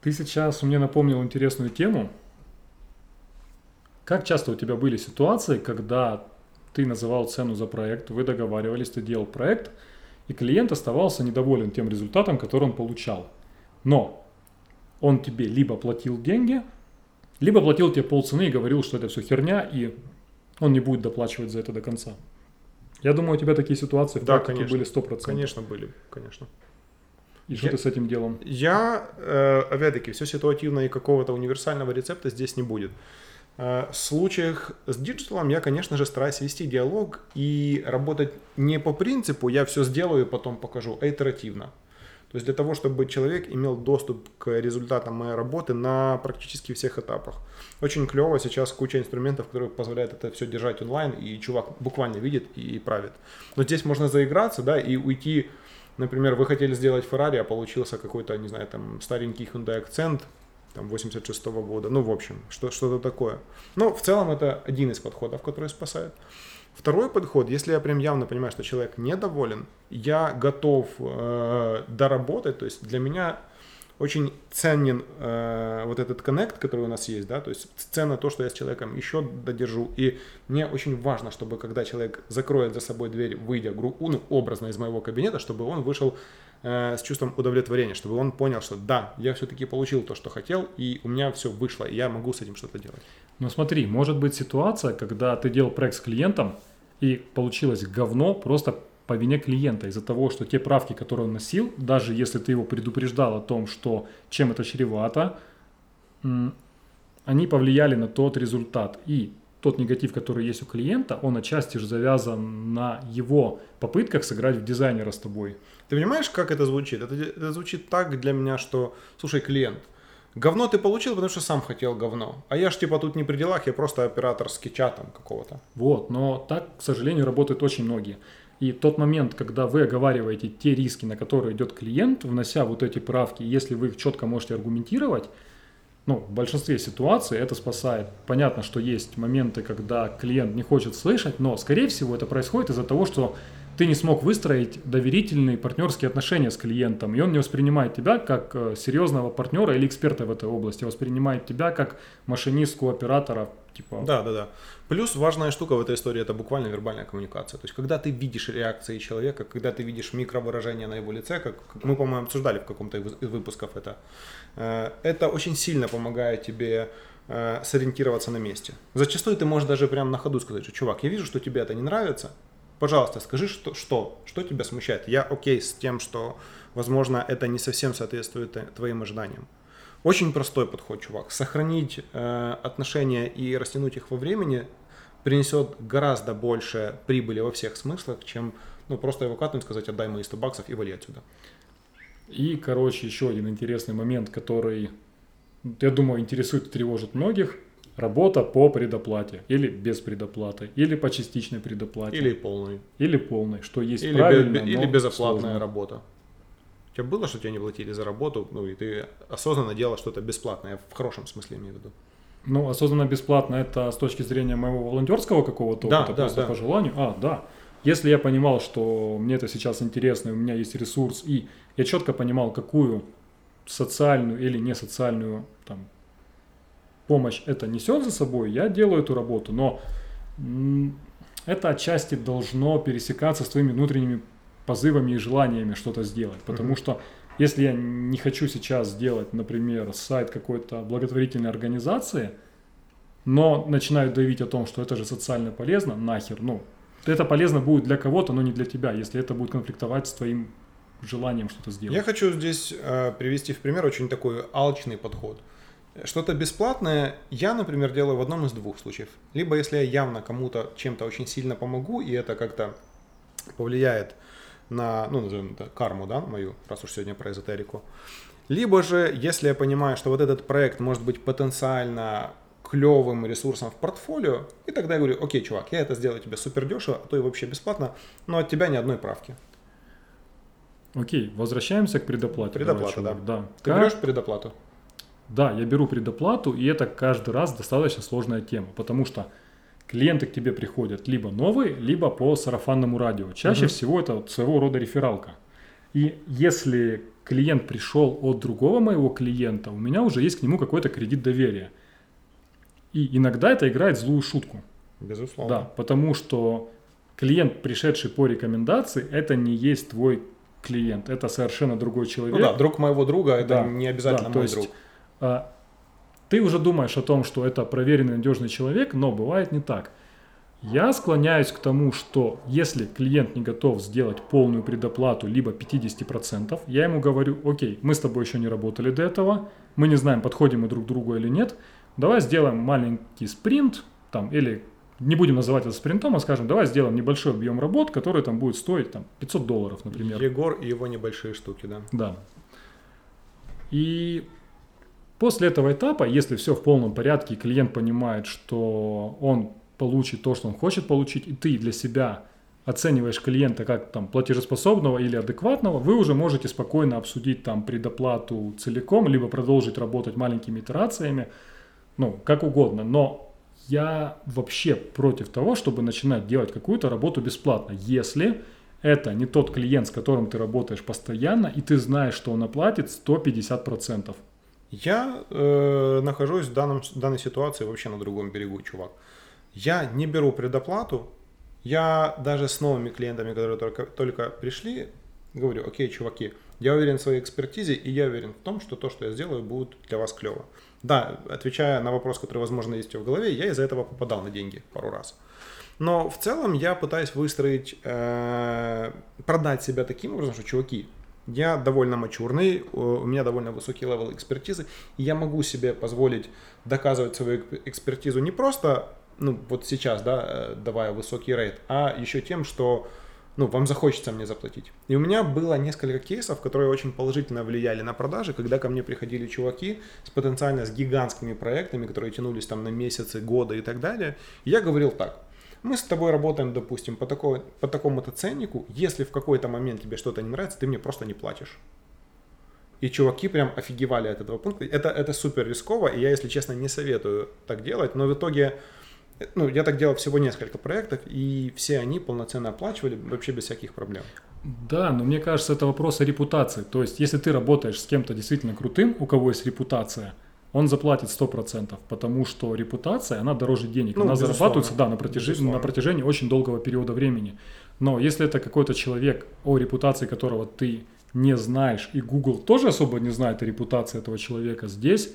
Ты сейчас мне напомнил интересную тему. Как часто у тебя были ситуации, когда ты называл цену за проект, вы договаривались, ты делал проект, и клиент оставался недоволен тем результатом, который он получал. Но он тебе либо платил деньги, либо платил тебе полцены и говорил, что это все херня, и он не будет доплачивать за это до конца. Я думаю, у тебя такие ситуации в да, практике конечно. были 100%. Конечно, были, конечно. И что я, ты с этим делом? Я, э, опять-таки, все ситуативно и какого-то универсального рецепта здесь не будет. Э, в случаях с digital ом я, конечно же, стараюсь вести диалог и работать не по принципу «я все сделаю и потом покажу», а итеративно. То есть для того, чтобы человек имел доступ к результатам моей работы на практически всех этапах. Очень клево сейчас куча инструментов, которые позволяют это все держать онлайн, и чувак буквально видит и правит. Но здесь можно заиграться, да, и уйти Например, вы хотели сделать Ferrari, а получился какой-то, не знаю, там старенький Hyundai Accent, там 86 -го года, ну, в общем, что, что-то такое. Но в целом это один из подходов, который спасает. Второй подход, если я прям явно понимаю, что человек недоволен, я готов э, доработать, то есть для меня очень ценен э, вот этот коннект, который у нас есть, да, то есть ценно то, что я с человеком еще додержу, и мне очень важно, чтобы когда человек закроет за собой дверь, выйдя ну, образно из моего кабинета, чтобы он вышел э, с чувством удовлетворения, чтобы он понял, что да, я все-таки получил то, что хотел, и у меня все вышло, и я могу с этим что-то делать. Но смотри, может быть ситуация, когда ты делал проект с клиентом, и получилось говно просто по вине клиента из-за того, что те правки, которые он носил, даже если ты его предупреждал о том, что чем это чревато, они повлияли на тот результат. И тот негатив, который есть у клиента, он отчасти же завязан на его попытках сыграть в дизайнера с тобой. Ты понимаешь, как это звучит? Это, это звучит так для меня, что, слушай, клиент, говно ты получил, потому что сам хотел говно. А я ж типа тут не при делах, я просто оператор скетча там какого-то. Вот, но так, к сожалению, работают очень многие. И тот момент, когда вы оговариваете те риски, на которые идет клиент, внося вот эти правки, если вы их четко можете аргументировать, ну, в большинстве ситуаций это спасает. Понятно, что есть моменты, когда клиент не хочет слышать, но, скорее всего, это происходит из-за того, что ты не смог выстроить доверительные партнерские отношения с клиентом, и он не воспринимает тебя как э, серьезного партнера или эксперта в этой области, а воспринимает тебя как машинистку, оператора, типа... Да, да, да. Плюс важная штука в этой истории это буквально вербальная коммуникация. То есть, когда ты видишь реакции человека, когда ты видишь микровыражение на его лице, как, мы, по-моему, обсуждали в каком-то из выпусков это, э, это очень сильно помогает тебе э, сориентироваться на месте. Зачастую ты можешь даже прямо на ходу сказать, что, чувак, я вижу, что тебе это не нравится, пожалуйста, скажи, что, что, что тебя смущает. Я окей с тем, что, возможно, это не совсем соответствует твоим ожиданиям. Очень простой подход, чувак. Сохранить э, отношения и растянуть их во времени принесет гораздо больше прибыли во всех смыслах, чем ну, просто его сказать, отдай мои 100 баксов и вали отсюда. И, короче, еще один интересный момент, который, я думаю, интересует и тревожит многих. Работа по предоплате или без предоплаты, или по частичной предоплате. Или полной. Или полной, что есть или правильно, без, Или безоплатная сложно. работа. У тебя было, что тебе не платили за работу, ну и ты осознанно делал что-то бесплатное, в хорошем смысле имею в виду? Ну, осознанно бесплатно это с точки зрения моего волонтерского какого-то да, опыта, да, просто да. по желанию. А, да. Если я понимал, что мне это сейчас интересно, у меня есть ресурс, и я четко понимал, какую социальную или не социальную там, помощь это несет за собой, я делаю эту работу, но это отчасти должно пересекаться с твоими внутренними позывами и желаниями что-то сделать, потому mm-hmm. что если я не хочу сейчас сделать, например, сайт какой-то благотворительной организации, но начинаю давить о том, что это же социально полезно, нахер, ну, это полезно будет для кого-то, но не для тебя, если это будет конфликтовать с твоим желанием что-то сделать. Я хочу здесь э, привести в пример очень такой алчный подход. Что-то бесплатное я, например, делаю в одном из двух случаев. Либо если я явно кому-то чем-то очень сильно помогу, и это как-то повлияет на, ну, назовем это, карму, да, мою, раз уж сегодня про эзотерику. Либо же, если я понимаю, что вот этот проект может быть потенциально клевым ресурсом в портфолио, и тогда я говорю, окей, чувак, я это сделаю тебе супер дешево, а то и вообще бесплатно, но от тебя ни одной правки. Окей, возвращаемся к предоплате. Предоплата, да. да. Ты как... берешь предоплату? Да, я беру предоплату, и это каждый раз достаточно сложная тема, потому что клиенты к тебе приходят либо новые, либо по сарафанному радио. Чаще угу. всего это своего рода рефералка. И если клиент пришел от другого моего клиента, у меня уже есть к нему какой-то кредит доверия. И иногда это играет злую шутку. Безусловно. Да, потому что клиент, пришедший по рекомендации, это не есть твой клиент, это совершенно другой человек. Ну да, друг моего друга, это да, не обязательно да, мой есть, друг. А, ты уже думаешь о том, что это проверенный, надежный человек, но бывает не так. Я склоняюсь к тому, что если клиент не готов сделать полную предоплату, либо 50%, я ему говорю, окей, мы с тобой еще не работали до этого, мы не знаем, подходим мы друг другу или нет, давай сделаем маленький спринт, там, или не будем называть это спринтом, а скажем, давай сделаем небольшой объем работ, который там будет стоить там, 500 долларов, например. Егор и его небольшие штуки, да? Да. И После этого этапа, если все в полном порядке, и клиент понимает, что он получит то, что он хочет получить, и ты для себя оцениваешь клиента как там платежеспособного или адекватного, вы уже можете спокойно обсудить там предоплату целиком, либо продолжить работать маленькими итерациями, ну, как угодно. Но я вообще против того, чтобы начинать делать какую-то работу бесплатно, если это не тот клиент, с которым ты работаешь постоянно, и ты знаешь, что он оплатит 150%. Я э, нахожусь в данном, данной ситуации вообще на другом берегу, чувак. Я не беру предоплату. Я даже с новыми клиентами, которые только, только пришли, говорю, окей, чуваки, я уверен в своей экспертизе, и я уверен в том, что то, что я сделаю, будет для вас клево. Да, отвечая на вопрос, который, возможно, есть в голове, я из-за этого попадал на деньги пару раз. Но в целом я пытаюсь выстроить, э, продать себя таким образом, что, чуваки, я довольно mature ный, у меня довольно высокий level экспертизы, и я могу себе позволить доказывать свою экспертизу не просто, ну, вот сейчас, да, э, давая высокий rate, а еще тем, что ну, вам захочется мне заплатить. И у меня было несколько кейсов, которые очень положительно влияли на продажи, когда ко мне приходили чуваки с потенциально с гигантскими проектами, которые тянулись там на месяцы, годы и так далее. И я говорил так, мы с тобой работаем, допустим, по, такой, по такому-то ценнику. Если в какой-то момент тебе что-то не нравится, ты мне просто не платишь. И чуваки прям офигевали от этого пункта. Это, это супер рисково, и я, если честно, не советую так делать. Но в итоге ну, я так делал всего несколько проектов, и все они полноценно оплачивали вообще без всяких проблем. Да, но мне кажется, это вопрос о репутации. То есть, если ты работаешь с кем-то действительно крутым, у кого есть репутация, он заплатит 100%, потому что репутация, она дороже денег. Ну, она безусловно. зарабатывается, да, на протяжении, Безусловно. на протяжении очень долгого периода времени. Но если это какой-то человек, о репутации которого ты не знаешь, и Google тоже особо не знает о репутации этого человека здесь,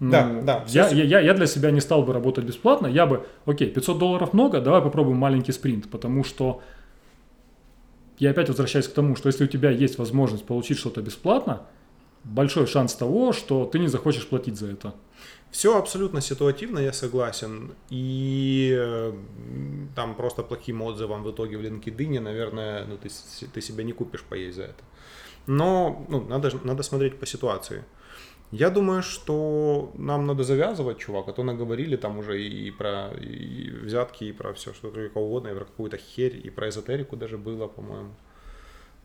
ну, Да, да, Я, я, я, я для себя не стал бы работать бесплатно. Я бы, окей, 500 долларов много, давай попробуем маленький спринт, потому что я опять возвращаюсь к тому, что если у тебя есть возможность получить что-то бесплатно, большой шанс того, что ты не захочешь платить за это. Все абсолютно ситуативно, я согласен. И э, там просто плохим отзывом в итоге в LinkedIn, наверное, ну, ты, ты себя не купишь поесть за это. Но ну, надо, надо смотреть по ситуации. Я думаю, что нам надо завязывать, чувак, а то наговорили там уже и про и взятки, и про все, что только угодно, и про какую-то херь, и про эзотерику даже было, по-моему.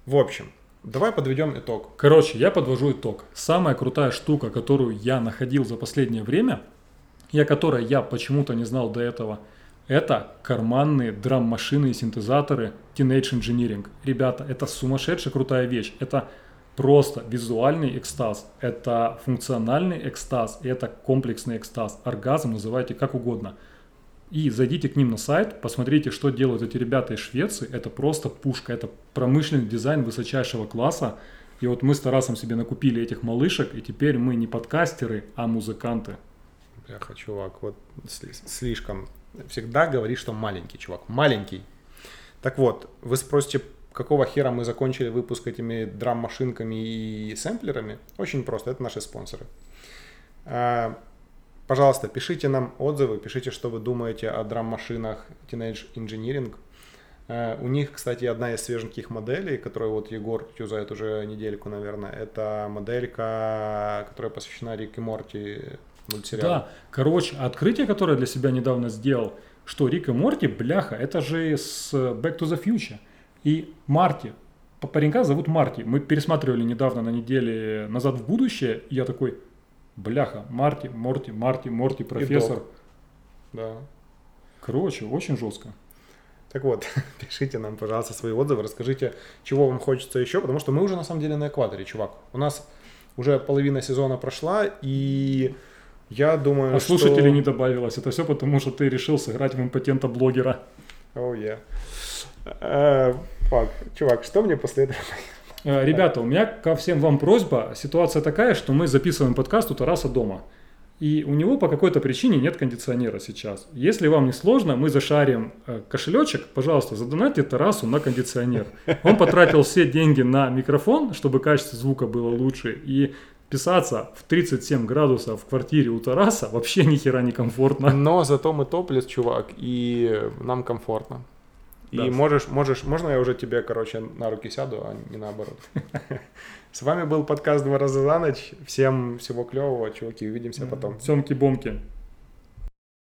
В общем, давай подведем итог. Короче, я подвожу итог. Самая крутая штука, которую я находил за последнее время, и о которой я почему-то не знал до этого, это карманные драм-машины и синтезаторы Teenage Engineering. Ребята, это сумасшедшая крутая вещь. Это просто визуальный экстаз, это функциональный экстаз, и это комплексный экстаз. Оргазм называйте как угодно. И зайдите к ним на сайт, посмотрите, что делают эти ребята из Швеции. Это просто пушка, это промышленный дизайн высочайшего класса. И вот мы с Тарасом себе накупили этих малышек, и теперь мы не подкастеры, а музыканты. Бляха, чувак, вот сли- слишком. Всегда говоришь, что маленький, чувак. Маленький. Так вот, вы спросите, какого хера мы закончили выпуск этими драм-машинками и сэмплерами? Очень просто, это наши спонсоры. Пожалуйста, пишите нам отзывы, пишите, что вы думаете о драм-машинах Teenage Engineering. Э, У них, кстати, одна из свеженьких моделей, которую вот Егор юзает уже недельку, наверное, это моделька, которая посвящена Рик и Морти мультсериалу. Да, короче, открытие, которое для себя недавно сделал, что Рик и Морти, бляха, это же с Back to the Future. И Марти, паренька зовут Марти. Мы пересматривали недавно на неделе «Назад в будущее», и я такой, бляха, Марти, Морти, Марти, Морти, профессор. Да. Короче, очень жестко. Так вот, [laughs] пишите нам, пожалуйста, свои отзывы, расскажите, чего вам хочется еще, потому что мы уже на самом деле на экваторе, чувак. У нас уже половина сезона прошла, и я думаю, А что... слушателей не добавилось. Это все потому, что ты решил сыграть в импотента блогера. Oh, yeah. Э, Фак, чувак, что мне после этого? [laughs] Э, Ребята, у меня ко всем вам просьба. Ситуация такая, что мы записываем подкаст у Тараса дома. И у него по какой-то причине нет кондиционера сейчас. Если вам не сложно, мы зашарим э, кошелечек. Пожалуйста, задонайте Тарасу на кондиционер. Он потратил все деньги на микрофон, чтобы качество звука было лучше. И писаться в 37 градусов в квартире у Тараса вообще ни хера не комфортно. Но зато мы топлес, чувак, и нам комфортно. И Да. можешь, можешь, можно я уже тебе, короче, на руки сяду, а не наоборот. [laughs] С вами был подкаст «Два раза за ночь». Всем всего клевого, чуваки, увидимся потом. Семки-бомки.